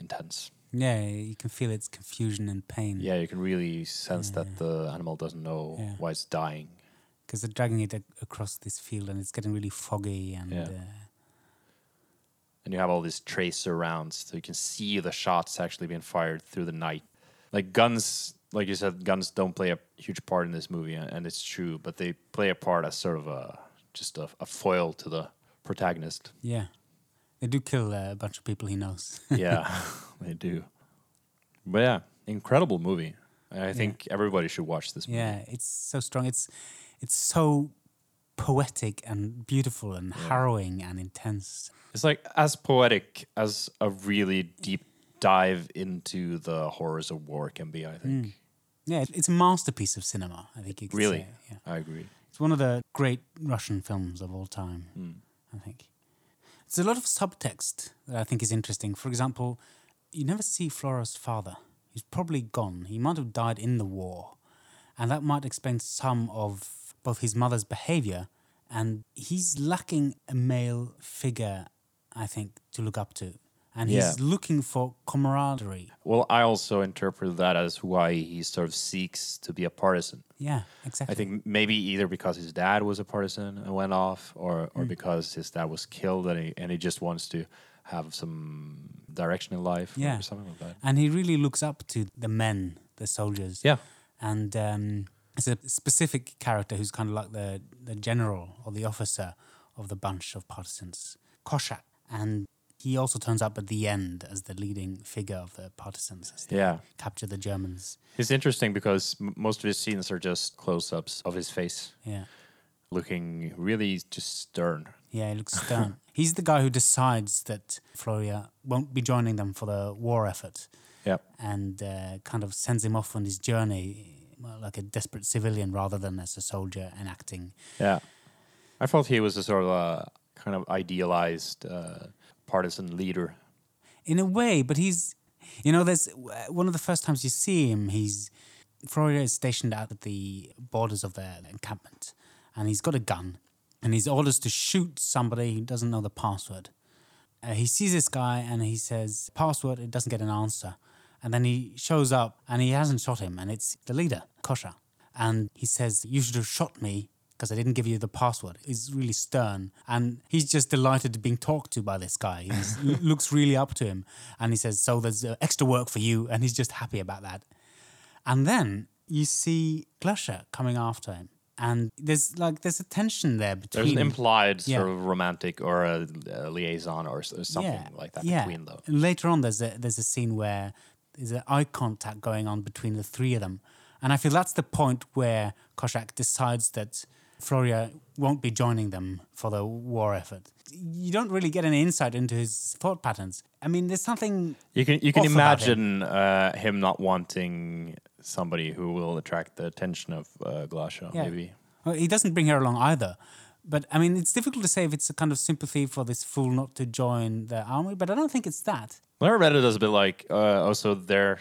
intense. Yeah, you can feel its confusion and pain. Yeah, you can really sense that the animal doesn't know Yeah. why it's dying. Because they're dragging it ac- across this field and it's getting really foggy and. Yeah. Uh, and you have all these tracer rounds, so you can see the shots actually being fired through the night. Like guns, like you said, guns don't play a huge part in this movie, and it's true, but they play a part as sort of a just a, a foil to the protagonist. yeah. They do kill a bunch of people he knows. <laughs> yeah, they do. But yeah, incredible movie. I think everybody should watch this movie. yeah, it's so strong. It's it's so poetic and beautiful and harrowing and intense. It's like as poetic as a really deep dive into the horrors of war can be. I think. Mm. Yeah, it's a masterpiece of cinema. I think you could Really, say. Yeah. I agree. It's one of the great Russian films of all time, hmm. I think. There's a lot of subtext that I think is interesting. For example, you never see Flora's father. He's probably gone. He might have died in the war. And that might explain some of both his mother's behavior and he's lacking a male figure, I think, to look up to. And he's Yeah. looking for camaraderie. Well, I also interpret that as why he sort of seeks to be a partisan. Yeah, exactly. I think maybe either because his dad was a partisan and went off, or or because his dad was killed and he and he just wants to have some direction in life, Yeah. or something like that. and he really looks up to the men, the soldiers. Yeah, and um, it's a specific character who's kind of like the the general or the officer of the bunch of partisans, Kosach, and he also turns up at the end as the leading figure of the partisans as they yeah. capture the Germans. It's interesting because m- most of his scenes are just close-ups of his face, Yeah, looking really just stern. yeah, he looks stern. <laughs> He's the guy who decides that Floria won't be joining them for the war effort, Yep. and uh, kind of sends him off on his journey. Like a desperate civilian rather than as a soldier enacting Yeah. I thought he was a sort of a kind of idealized uh, partisan leader. in a way, but he's, you know, there's one of the first times you see him, he's, Florida is stationed out at the borders of their encampment and he's got a gun and he's orders to shoot somebody who doesn't know the password. Uh, he sees this guy and he says, password, it doesn't get an answer. And then he shows up and he hasn't shot him and it's the leader, Kosach. And he says, you should have shot me because I didn't give you the password. He's really stern. And he's just delighted to being talked to by this guy. He <laughs> looks really up to him. And he says, So there's uh, extra work for you. And he's just happy about that. And then you see Glasha coming after him. And there's like, there's a tension there between. There's an implied Yeah. sort of romantic or a, a liaison or, or something like that yeah. between them. And later on, there's a there's a scene where there's an eye contact going on between the three of them, and I feel that's the point where Kosach decides that Floria won't be joining them for the war effort. You don't really get any insight into his thought patterns. I mean, there's something You can you can about him. imagine uh, him not wanting somebody who will attract the attention of uh, Glasha, Yeah. maybe. Well, he doesn't bring her along either. But I mean, it's difficult to say if it's a kind of sympathy for this fool not to join the army. But I don't think it's that. Well, I read it as a bit like, uh, also they're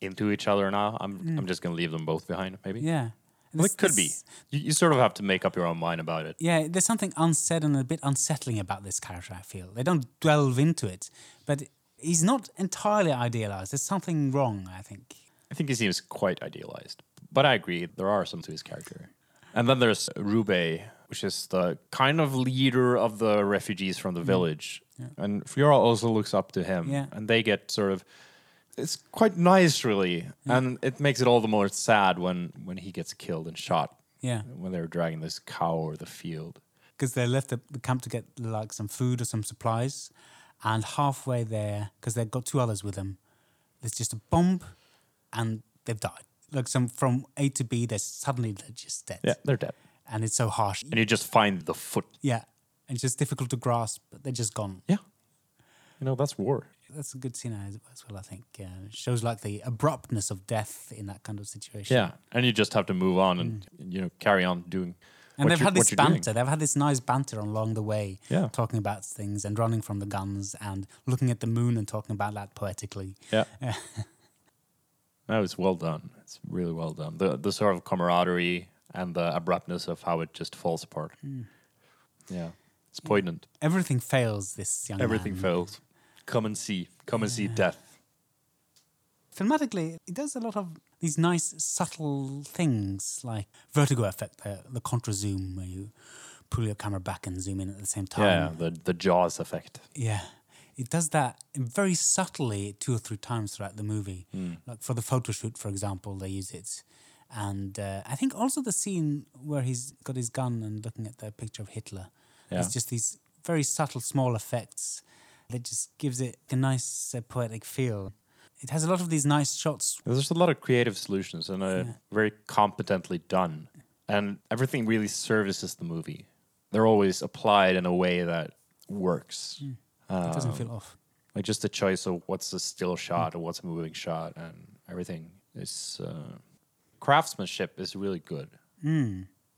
into each other now. I'm I'm just gonna leave them both behind, maybe. Mm. Yeah, Well, This- it could be. You, you sort of have to make up your own mind about it. Yeah, there's something unsaid and a bit unsettling about this character, I feel. They don't delve into it, but he's not entirely idealized. There's something wrong, I think. I think he seems quite idealized, but I agree there are some to his character. And then there's Rube, which is the kind of leader of the refugees from the mm. village, and Fiora also looks up to him, Yeah. and they get sort of. It's quite nice, really, and it makes it all the more sad when when he gets killed and shot Yeah, when they're dragging this cow over the field. because they left the, the camp to get like some food or some supplies, and halfway there, because they've got two others with them, there's just a bomb, and they've died. Like some from A to B, they're suddenly they're just dead. Yeah, they're dead, and it's so harsh. and you just find the foot. Yeah, and it's just difficult to grasp. But they're just gone. Yeah, you know that's war. That's a good scene as well. I think uh, it shows like the abruptness of death in that kind of situation. Yeah, and you just have to move on and you know carry on doing. And what they've you- had this you're doing. banter. They've had this nice banter along the way, Yeah. talking about things and running from the guns and looking at the moon and talking about that poetically. Yeah. <laughs> no, it's well done. It's really well done. The the sort of camaraderie and the abruptness of how it just falls apart. Hmm. Yeah, it's poignant. Everything fails this young Everything man. fails. Come and see. Come and see death. Thematically, it does a lot of these nice, subtle things like vertigo effect, the, the contra zoom, where you pull your camera back and zoom in at the same time. Yeah, the the Jaws effect. Yeah. It does that very subtly two or three times throughout the movie. Hmm. Like for the photo shoot, for example, they use it. And uh, I think also the scene where he's got his gun and looking at the picture of Hitler. Yeah. There's just these very subtle, small effects that just gives it a nice uh, poetic feel. It has a lot of these nice shots. There's a lot of creative solutions and uh, very competently done, and everything really services the movie. They're always applied in a way that works. It doesn't feel off. like just the choice of what's a still shot or what's a moving shot and everything is uh, craftsmanship is really good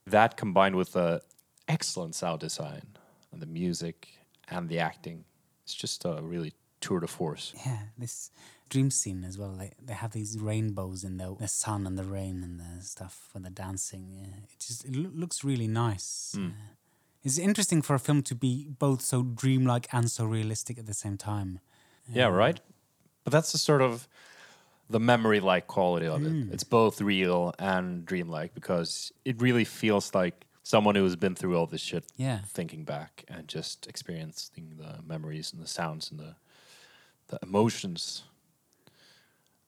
that combined with the excellent sound design and the music and the acting it's just a really tour de force Yeah, this dream scene as well. They they have these rainbows in the the sun and the rain and the stuff when they're dancing. Yeah, it just it loo- looks really nice. Uh, it's interesting for a film to be both so dreamlike and so realistic at the same time. yeah right but that's the sort of the memory like quality of it it's both real and dreamlike because it really feels like someone who has been through all this shit Yeah. thinking back and just experiencing the memories and the sounds and the the emotions.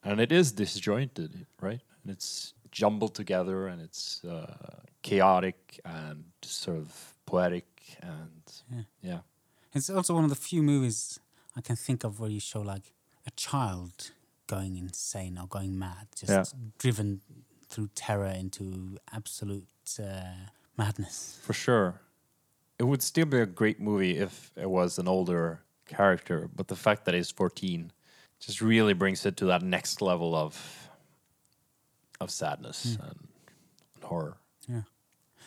And it is disjointed, right? And it's jumbled together and it's uh, chaotic and sort of poetic and yeah. It's also one of the few movies I can think of where you show like a child going insane or going mad, just Yeah. driven through terror into absolute uh, madness. For sure. It would still be a great movie if it was an older character, but the fact that he's 14 just really brings it to that next level of of sadness and, and horror. Yeah.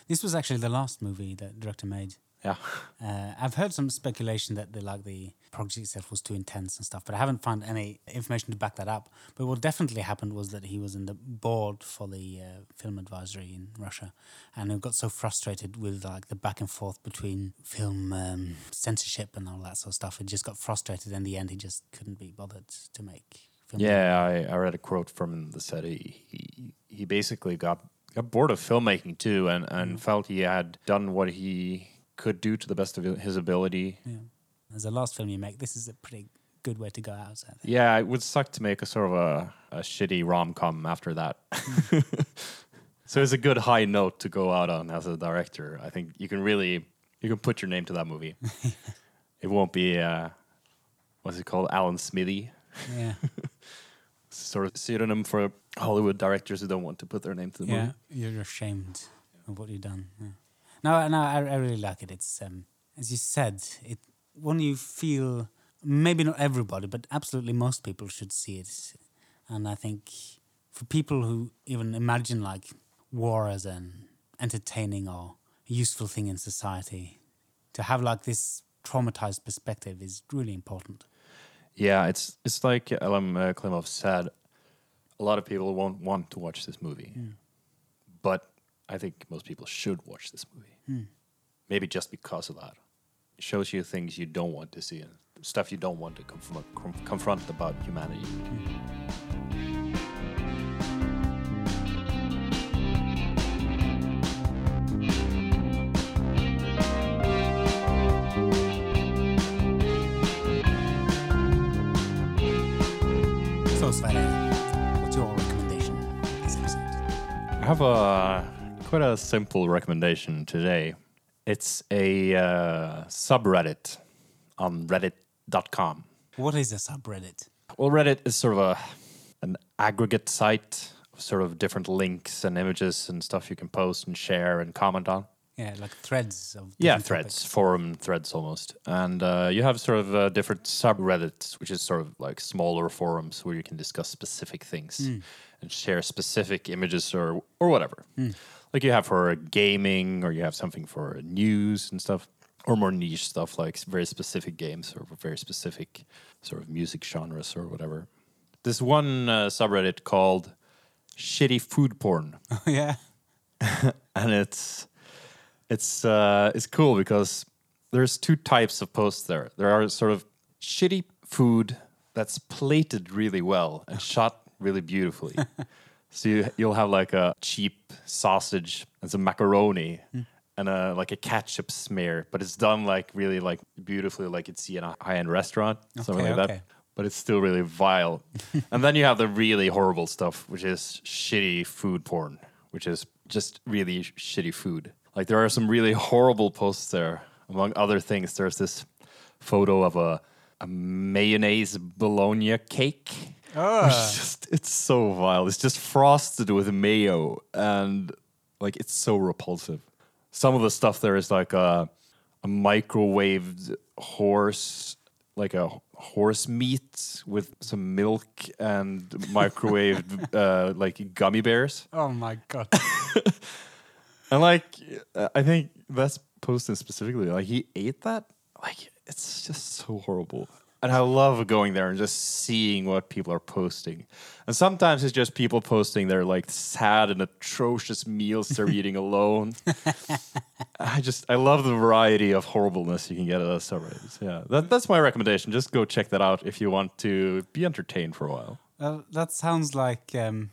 This was actually the last movie that director made. Yeah. Uh, I've heard some speculation that the like the project itself was too intense and stuff, but I haven't found any information to back that up. But what definitely happened was that he was in the board for the uh, film advisory in Russia, and he got so frustrated with like the back and forth between film um, censorship and all that sort of stuff. He just got frustrated. In the end, he just couldn't be bothered to make. Film Yeah, I, I read a quote from him that said he, he he basically got got bored of filmmaking too, and and felt he had done what he could do to the best of his ability. Yeah. As a last film you make, this is a pretty good way to go out. I think. Yeah, it would suck to make a sort of a, a shitty rom com after that. <laughs> so it's a good high note to go out on as a director. I think you can really you can put your name to that movie. <laughs> it won't be uh, what's it called, Alan Smithee. Yeah. <laughs> Sort of pseudonym for Hollywood directors who don't want to put their name to the yeah, movie. you're ashamed of what you've done. Yeah. No, no, I, I really like it. It's um, as you said, it when you feel maybe not everybody, but absolutely most people should see it. And I think for people who even imagine like war as an entertaining or useful thing in society, to have like this traumatized perspective is really important. Yeah, it's it's like Elem uh, Klimov said. A lot of people won't want to watch this movie, but I think most people should watch this movie. Maybe just because of that, shows you things you don't want to see and stuff you don't want to confront, com- confront about humanity. So Sverre, what's your recommendation this episode? I have a quite a simple recommendation today. It's a uh, subreddit on Reddit.com. What is a subreddit? Well, Reddit is sort of a an aggregate site of sort of different links and images and stuff you can post and share and comment on. Yeah, like threads of Yeah, threads, topics. forum threads almost. And uh, you have sort of uh, different subreddits, which is sort of like smaller forums where you can discuss specific things and share specific images or or whatever. Like you have for gaming, or you have something for news and stuff, or more niche stuff like very specific games or very specific sort of music genres or whatever. This one uh, subreddit called "Shitty Food Porn." <laughs> yeah. <laughs> and it's it's uh, it's cool because there's two types of posts there. There are sort of shitty food that's plated really well and <laughs> shot really beautifully. So you, you'll have like a cheap sausage and some macaroni hmm. and a like a ketchup smear, but it's done like really like beautifully, like you'd see in a high end restaurant, something like okay. that. But it's still really vile. <laughs> and then you have the really horrible stuff, which is shitty food porn, which is just really sh- shitty food. Like there are some really horrible posts there. Among other things, there's this photo of a a mayonnaise bologna cake. Oh. It's just it's so vile. It's just frosted with mayo and like it's so repulsive. Some of the stuff there is like a a microwaved horse like a horse meat with some milk and <laughs> microwaved uh, like gummy bears. Oh my god. <laughs> And like, I think that's posted specifically. Like, he ate that. Like, it's just so horrible. And I love going there and just seeing what people are posting. And sometimes it's just people posting their like sad and atrocious meals they're eating <laughs> alone. I just I love the variety of horribleness you can get at a subreddit. Yeah, that, that's my recommendation. Just go check that out if you want to be entertained for a while. Uh, that sounds like um,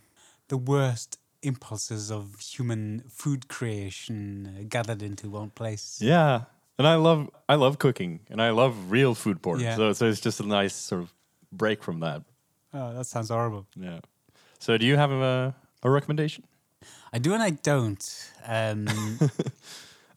the worst impulses of human food creation uh, gathered into one place. Yeah, and I love I love cooking and I love real food porn. Yeah. So, so it's just a nice sort of break from that. Oh, that sounds horrible. Yeah. So do you have a, a recommendation? I do and I don't. Um, <laughs>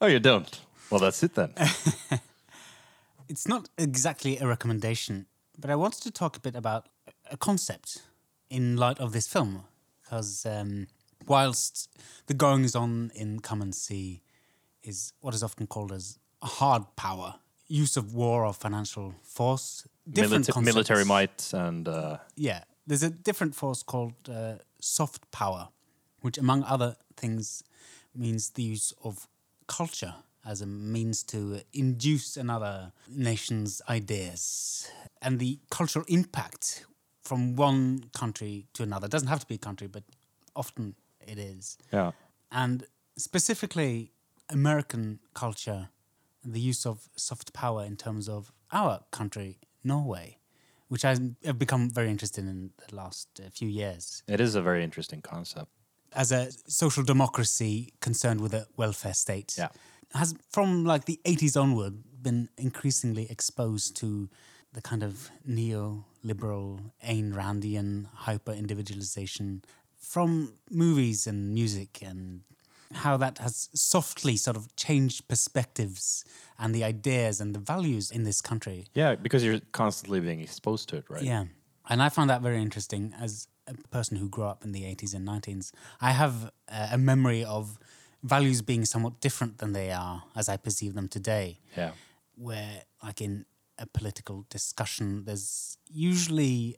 Oh, you don't. Well, that's it then. <laughs> it's not exactly a recommendation, but I wanted to talk a bit about a concept in light of this film. Because um, whilst the goings on in Come and See is what is often called as hard power, use of war or financial force, different Milita- military might and uh, Yeah, there's a different force called uh, soft power, which, among other things, means the use of culture as a means to induce another nation's ideas and the cultural impact from one country to another. It doesn't have to be a country, but often it is. yeah. And specifically, American culture the use of soft power in terms of our country, Norway, which I have become very interested in the last uh, few years. It is a very interesting concept. As a social democracy concerned with a welfare state, Yeah. has from like the 80s onward been increasingly exposed to the kind of neoliberal, Ayn Randian hyper individualization from movies and music and how that has softly sort of changed perspectives and the ideas and the values in this country. Yeah, because you're constantly being exposed to it, right? Yeah. And I found that very interesting as a person who grew up in the 80s and 90s. I have uh, a memory of values being somewhat different than they are as I perceive them today, Yeah. where, like in a political discussion, there's usually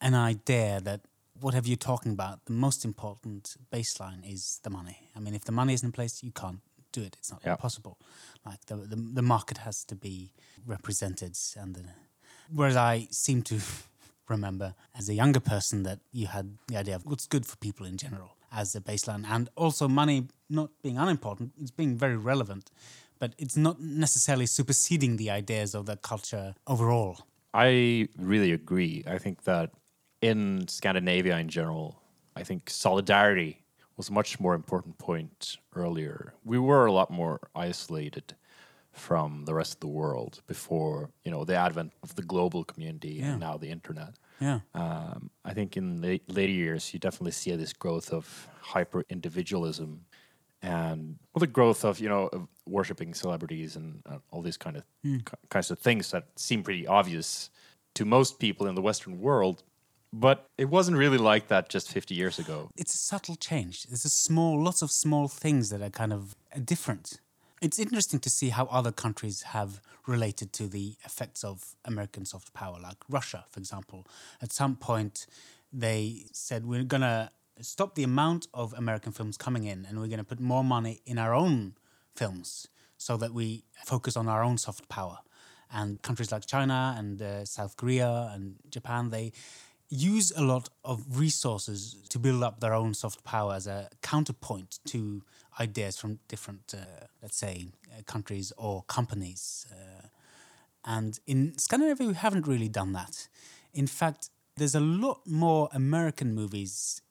an idea that whatever you're talking about, the most important baseline is the money. I mean, if the money isn't in place, you can't do it. It's not Yeah. possible. Like the, the the market has to be represented, and the, whereas I seem to <laughs> remember as a younger person that you had the idea of what's good for people in general as a baseline, and also money not being unimportant, it's being very relevant, but it's not necessarily superseding the ideas of the culture overall. I really agree. I think that in Scandinavia in general, I think solidarity was a much more important point earlier. We were a lot more isolated from the rest of the world before, you know, the advent of the global community Yeah. and now the internet. Yeah. Um, I think in the later years, you definitely see this growth of hyper individualism and well, the growth of you know of worshiping celebrities and uh, all these kind of ki- kinds of things that seem pretty obvious to most people in the Western world. But it wasn't really like that just 50 years ago. it's a subtle change. It's a small, lots of small things that are kind of uh, different. It's interesting to see how other countries have related to the effects of American soft power, like Russia, for example. At some point, they said we're gonna stop the amount of American films coming in, and we're gonna put more money in our own films, so that we focus on our own soft power. And countries like China and uh, South Korea and Japan, they use a lot of resources to build up their own soft power as a counterpoint to ideas from different, uh, let's say, uh, countries or companies. Uh, and in Scandinavia, we haven't really done that. In fact, there's a lot more American movies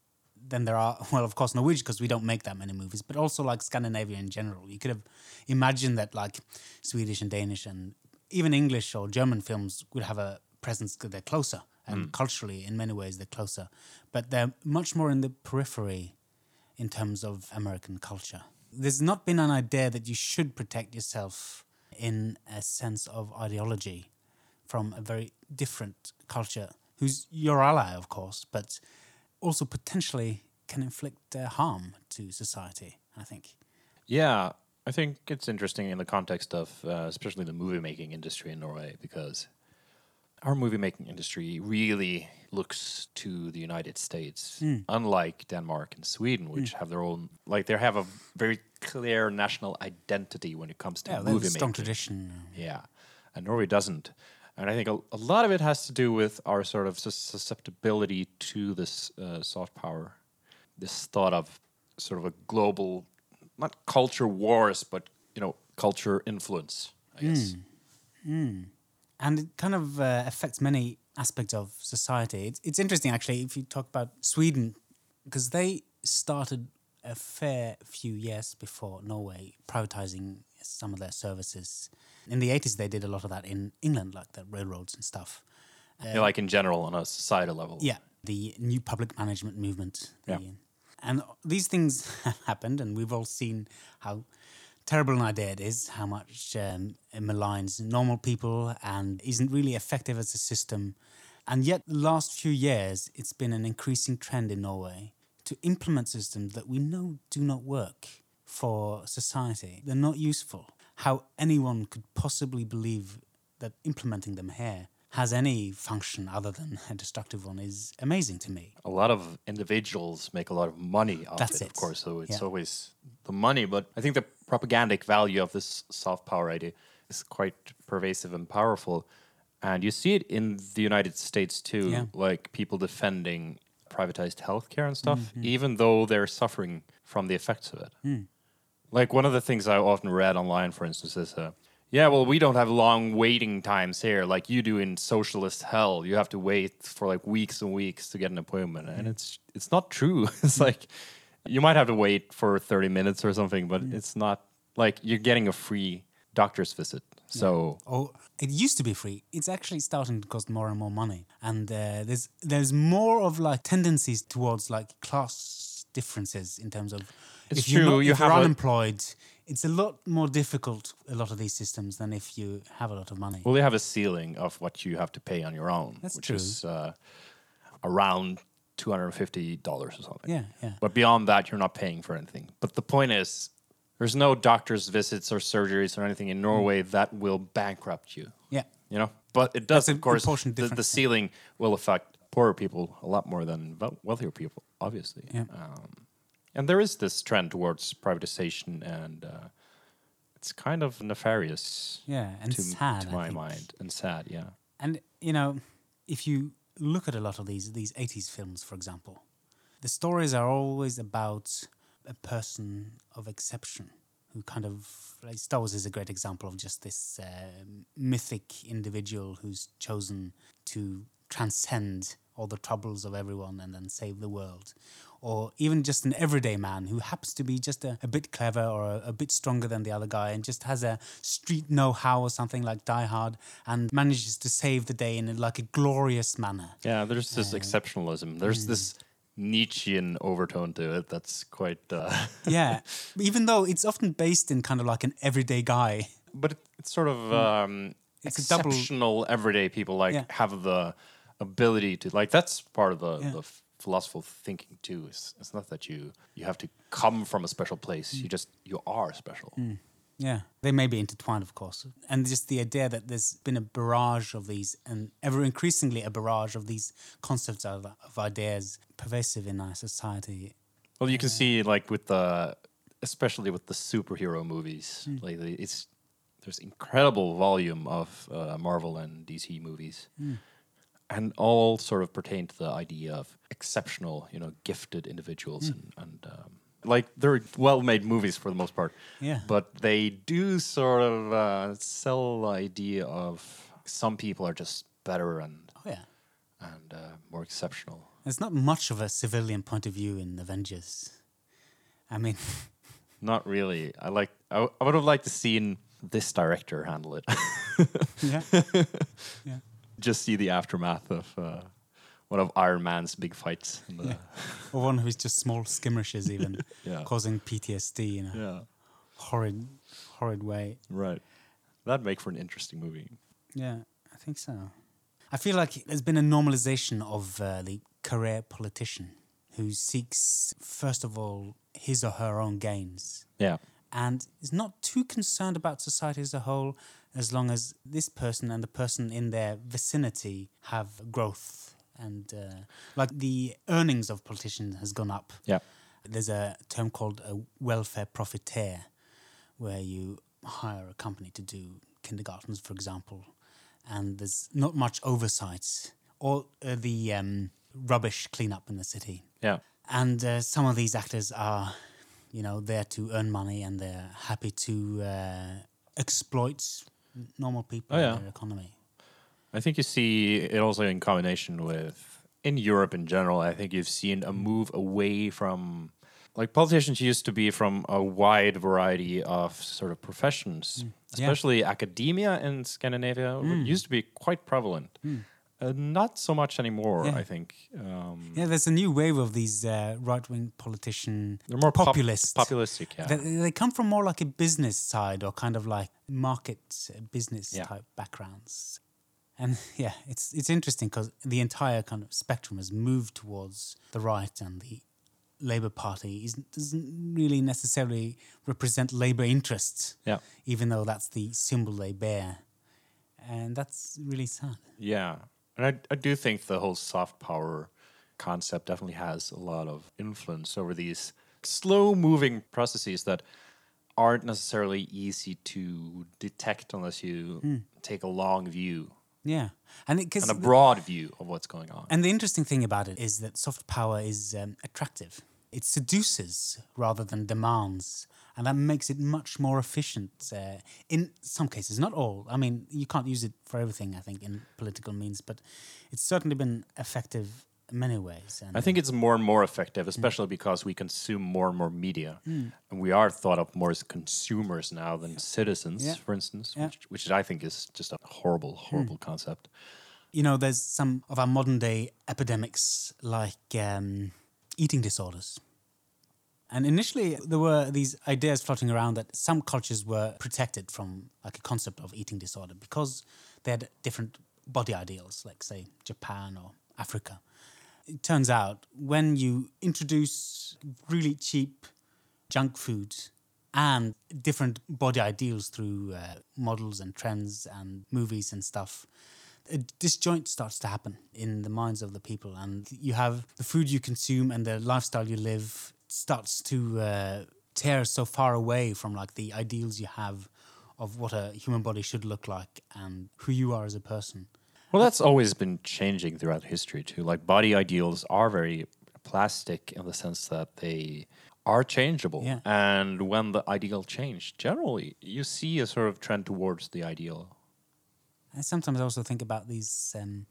than there are, <laughs> well, of course, Norwegian, because we don't make that many movies, but also like Scandinavia in general. You could have imagined that like Swedish and Danish and even English or German films would have a presence because they're closer and culturally, in many ways, they're closer. But they're much more in the periphery in terms of American culture. There's not been an idea that you should protect yourself in a sense of ideology from a very different culture, who's your ally, of course, but also potentially can inflict uh, harm to society, I think. Yeah, I think it's interesting in the context of uh, especially the movie making industry in Norway because our movie making industry really looks to the United States, hmm. unlike Denmark and Sweden, which hmm. have their own like they have a very clear national identity when it comes to Yeah, movie a strong making. tradition. Yeah, and Norway doesn't. And I think a, a lot of it has to do with our sort of susceptibility to this uh, soft power, this thought of sort of a global, not culture wars, but you know, culture influence. I guess. Hmm. And it kind of uh, affects many aspects of society. It's, it's interesting, actually, if you talk about Sweden, because they started a fair few years before Norway privatizing some of their services. In the 80s, they did a lot of that in England, like the railroads and stuff. Yeah, like in general on a societal level. Yeah, the new public management movement. Yeah. And these things <laughs> have happened, and we've all seen how terrible an idea it is, how much um, it maligns normal people and isn't really effective as a system. And yet, the last few years, it's been an increasing trend in Norway to implement systems that we know do not work for society. They're not useful. How anyone could possibly believe that implementing them here has any function other than a destructive one is amazing to me. a lot of individuals make a lot of money off That's it, of course. So it's Yeah. always the money. But I think the propagandic value of this soft power idea is quite pervasive and powerful. And you see it in the United States too, Yeah. like people defending privatized healthcare and stuff, Mm-hmm. even though they're suffering from the effects of it. Hmm. Like one of the things I often read online, for instance, is uh, yeah, well, we don't have long waiting times here like you do in socialist hell. You have to wait for like weeks and weeks to get an appointment, and it's it's not true. <laughs> it's like you might have to wait for thirty minutes or something, but it's not like you're getting a free doctor's visit. So Oh, it used to be free. It's actually starting to cost more and more money, and uh, there's there's more of like tendencies towards like class differences in terms of It's if you're, not, you if you're have a- unemployed. It's a lot more difficult. A lot of these systems than if you have a lot of money. well, they have a ceiling of what you have to pay on your own, That's which true. is uh, around two hundred and fifty dollars or something. yeah, yeah. But beyond that, you're not paying for anything. But the point is, there's no doctor's visits or surgeries or anything in Norway that will bankrupt you. Yeah. You know, but it does, That's of course. The, the ceiling will affect poorer people a lot more than wealthier people, obviously. Yeah. Um, and there is this trend towards privatization, and uh, it's kind of nefarious Yeah, and to, sad. to my mind, and sad. Yeah. And you know, if you look at a lot of these these eighties films, for example, the stories are always about a person of exception who kind of like Star Wars is a great example of just this uh, mythic individual who's chosen to transcend all the troubles of everyone and then save the world. Or even just an everyday man who happens to be just a, a bit clever or a, a bit stronger than the other guy and just has a street know how or something like Die Hard and manages to save the day in a, like a glorious manner. Yeah, there's this exceptionalism. There's mm. this Nietzschean overtone to it that's quite. Uh, <laughs> yeah. Even though it's often based in kind of like an everyday guy. but it's sort of um, Hmm. It's a double- exceptional everyday people like Yeah. have the ability to like that's part of the, Yeah. the philosophical thinking too it's, it's not that you you have to come from a special place Hmm. you just you are special Yeah, they may be intertwined, of course. And just the idea that there's been a barrage of these, and ever increasingly a barrage of these concepts of, of ideas pervasive in our society. well you can see like with the especially with the superhero movies Hmm. like it's there's incredible volume of uh, marvel and dc movies Hmm. And all sort of pertain to the idea of exceptional, you know, gifted individuals, Hmm. and, and um, like they're well-made movies for the most part. Yeah. But they do sort of uh, sell the idea of some people are just better and Oh yeah. and uh, more exceptional. There's not much of a civilian point of view in Avengers. I mean, <laughs> Not really. I like. I, w- I would have liked to seen this director handle it. <laughs> yeah. <laughs> yeah. Just see the aftermath of uh, one of Iron Man's big fights. in the- Yeah. Or one who's just small skirmishes, even <laughs> Yeah. causing PTSD in a yeah. horrid, horrid way. Right. That'd make for an interesting movie. Yeah, I think so. I feel like there's been a normalization of uh, the career politician who seeks, first of all, his or her own gains Yeah. and is not too concerned about society as a whole as long as this person and the person in their vicinity have growth and uh, like the earnings of politicians has gone up Yeah. there's a term called a welfare profiteer where you hire a company to do kindergartens for example and there's not much oversight or uh, the um, rubbish cleanup in the city Yeah. and uh, some of these actors are you know there to earn money and they're happy to uh, exploit normal people Oh, in yeah. their economy I think you see it also in combination with in Europe in general. I think you've seen a move away from like politicians used to be from a wide variety of sort of professions, mm. Yeah. especially academia in Scandinavia mm. used to be quite prevalent. Mm. Uh, not so much anymore, Yeah. I think. Um, yeah there's a new wave of these uh, right-wing politician They're more pop- populist populistic, yeah. they, they come from more like a business side or kind of like market uh, business Yeah. type backgrounds and <laughs> yeah it's it's interesting because the entire kind of spectrum has moved towards the right and the Labour Party is, doesn't really necessarily represent Labour interests, yeah. even though that's the symbol they bear. And that's really sad. Yeah. And I, I do think the whole soft power concept definitely has a lot of influence over these slow moving processes that aren't necessarily easy to detect unless you take a long view Yeah. And because and a broad view of what's going on. And the interesting thing about it is that soft power is um, attractive. It seduces rather than demands, and that makes it much more efficient. Uh, in some cases, not all. I mean, you can't use it for everything. I think in political means, but it's certainly been effective in many ways. And I think it's more and more effective, especially because we consume more and more media. And we are thought of more as consumers now than citizens, Yeah. for instance, Yeah. which, which I think is just a horrible, horrible concept. you know, there's some of our modern day epidemics like um, eating disorders. And initially, there were these ideas floating around that some cultures were protected from like a concept of eating disorder because they had different body ideals, like say Japan or Africa. It turns out when you introduce really cheap junk food and different body ideals through uh, models and trends and movies and stuff, a disjoint starts to happen in the minds of the people, and you have the food you consume and the lifestyle you live starts to uh, tear so far away from like the ideals you have of what a human body should look like and who you are as a person. Well, that's always been changing throughout history too. Like body ideals are very plastic in the sense that they are changeable. Yeah. And when the ideal changed, generally you see a sort of trend towards the ideal. I sometimes also think about these. Um,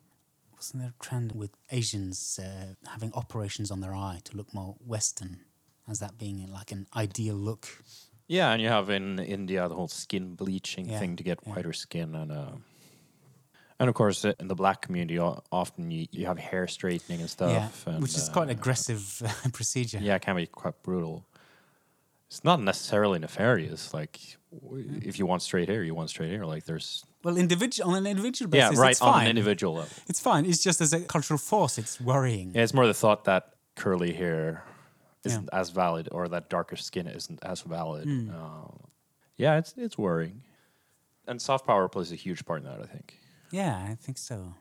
wasn't there a trend with Asians uh, having operations on their eye to look more Western, as that being like an ideal look? Yeah, and you have in India the whole skin bleaching Yeah, thing to get yeah. whiter skin, and uh, and of course in the black community, often you, you have hair straightening and stuff, yeah, and, which is uh, quite an aggressive uh, <laughs> procedure. Yeah, it can be quite brutal. It's not necessarily nefarious. Like, if you want straight hair, you want straight hair. Like, there's Well, individual on an individual basis. yeah, right it's on fine. an individual level. It's fine. It's just as a cultural force, it's worrying. Yeah, it's more the thought that curly hair isn't as valid, or that darker skin isn't as valid. Uh, yeah, it's it's worrying, and soft power plays a huge part in that. I think. Yeah, I think so.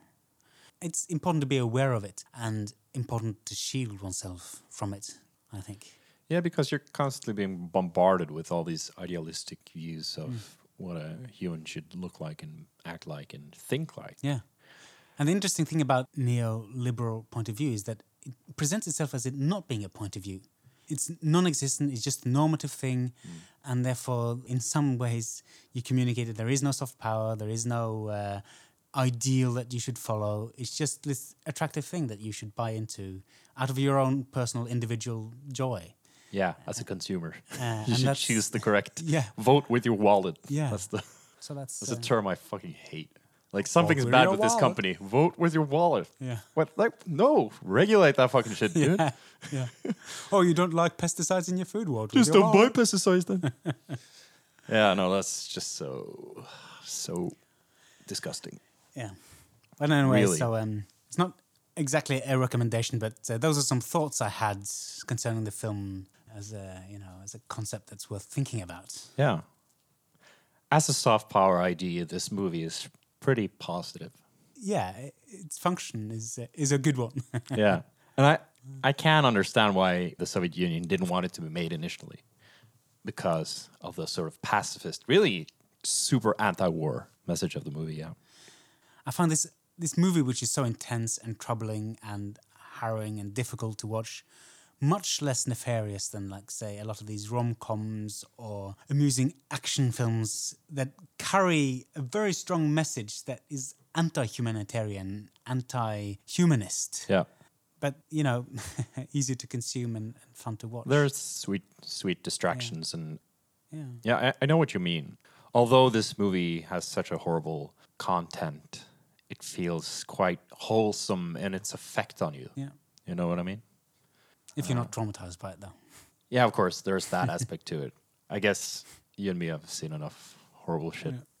It's important to be aware of it and important to shield oneself from it, I think. Yeah, because you're constantly being bombarded with all these idealistic views of Hmm. what a human should look like and act like and think like. Yeah. And the interesting thing about neoliberal point of view is that it presents itself as it not being a point of view. It's non-existent. It's just a normative thing, and therefore, in some ways, you communicate that there is no soft power. There is no uh, ideal that you should follow. It's just this attractive thing that you should buy into out of your own personal individual joy. Yeah, as a consumer, Uh, <laughs> you should choose the correct. Yeah. Vote with your wallet. Yeah. That's the So that's that's a uh, term I fucking hate. Like something's bad with this company. Vote with your wallet. Yeah. What? Like no, regulate that fucking shit, dude. yeah, yeah. Oh, you don't like pesticides in your food world? Just don't buy pesticides then. <laughs> yeah, no, that's just so so disgusting. Yeah. But anyway, Really? so um, it's not exactly a recommendation, but uh, those are some thoughts I had concerning the film as a you know as a concept that's worth thinking about. Yeah. As a soft power idea, this movie is pretty positive. Yeah, its function is uh, is a good one. <laughs> yeah. And I I can understand why the Soviet Union didn't want it to be made initially. Because of the sort of pacifist, really super anti-war message of the movie, yeah. I find this this movie, which is so intense and troubling and harrowing and difficult to watch, much less nefarious than, like, say, a lot of these rom coms or amusing action films that carry a very strong message that is anti-humanitarian, anti-humanist, Yeah. but you know, <laughs> easy to consume and, and fun to watch. There's sweet sweet distractions and yeah. Yeah, I, I know what you mean. Although this movie has such a horrible content, it feels quite wholesome in its effect on you. Yeah. You know what I mean? If you're not um, traumatized by it, though. Yeah, of course, there's that <laughs> aspect to it. I guess you and me have seen enough horrible shit <laughs>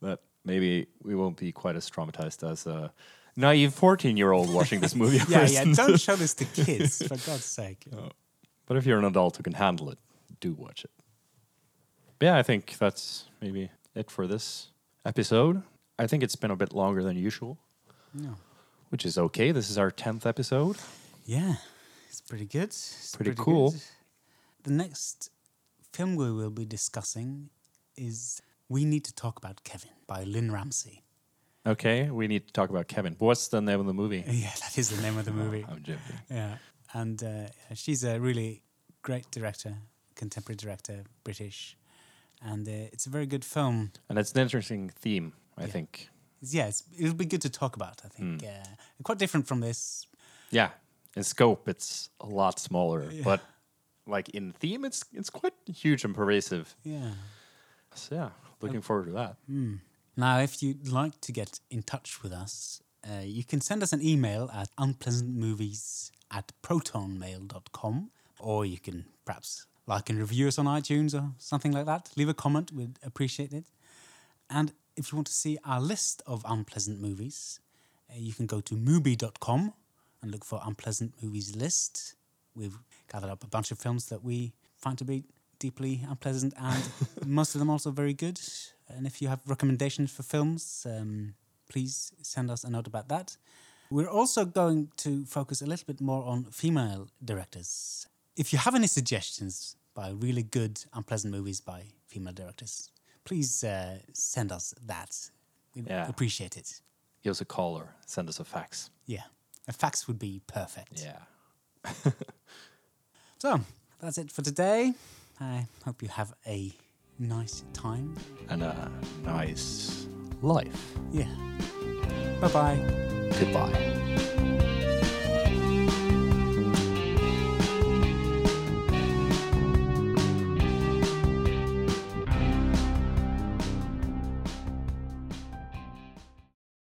that maybe we won't be quite as traumatized as a naive 14 year old <laughs> watching this movie. Yeah, yeah. Don't show this to kids, for God's sake. Uh, but if you're an adult who can handle it, do watch it. Yeah, I think that's maybe it for this episode. I think it's been a bit longer than usual, No. which is okay. This is our 10th episode. Yeah, pretty good. It's Pretty cool. good. The next film we will be discussing is We Need to Talk About Kevin by Lynne Ramsay. Okay, we need to talk about Kevin. What's the name of the movie? <laughs> Yeah, that is the name of the movie. <laughs> I'm joking. Yeah, and uh, she's a really great director, contemporary director, British, and uh, it's a very good film. And it's an interesting theme, I Yeah. think. Yeah, it's, it'll be good to talk about. I think uh, quite different from this. Yeah, in scope, it's a lot smaller, but like in theme, it's it's quite huge and pervasive. Yeah. So yeah, looking forward to that. Now, if you'd like to get in touch with us, uh, you can send us an email at unpleasantmovies at protonmail.com, or you can perhaps like and review us on iTunes or something like that. Leave a comment, we'd appreciate it. And if you want to see our list of unpleasant movies, uh, you can go to mubi.com and look for unpleasant movies list. We've gathered up a bunch of films that we find to be deeply unpleasant and <laughs> most of them also very good. And if you have recommendations for films, um, please send us a note about that. We're also going to focus a little bit more on female directors. If you have any suggestions by really good unpleasant movies by female directors, please uh, send us that. We'd Yeah. appreciate it. Give us a call or send us a fax. Yeah, a fax would be perfect. Yeah. <laughs> So that's it for today. I hope you have a nice time. And a nice life. Yeah. Bye bye. Goodbye.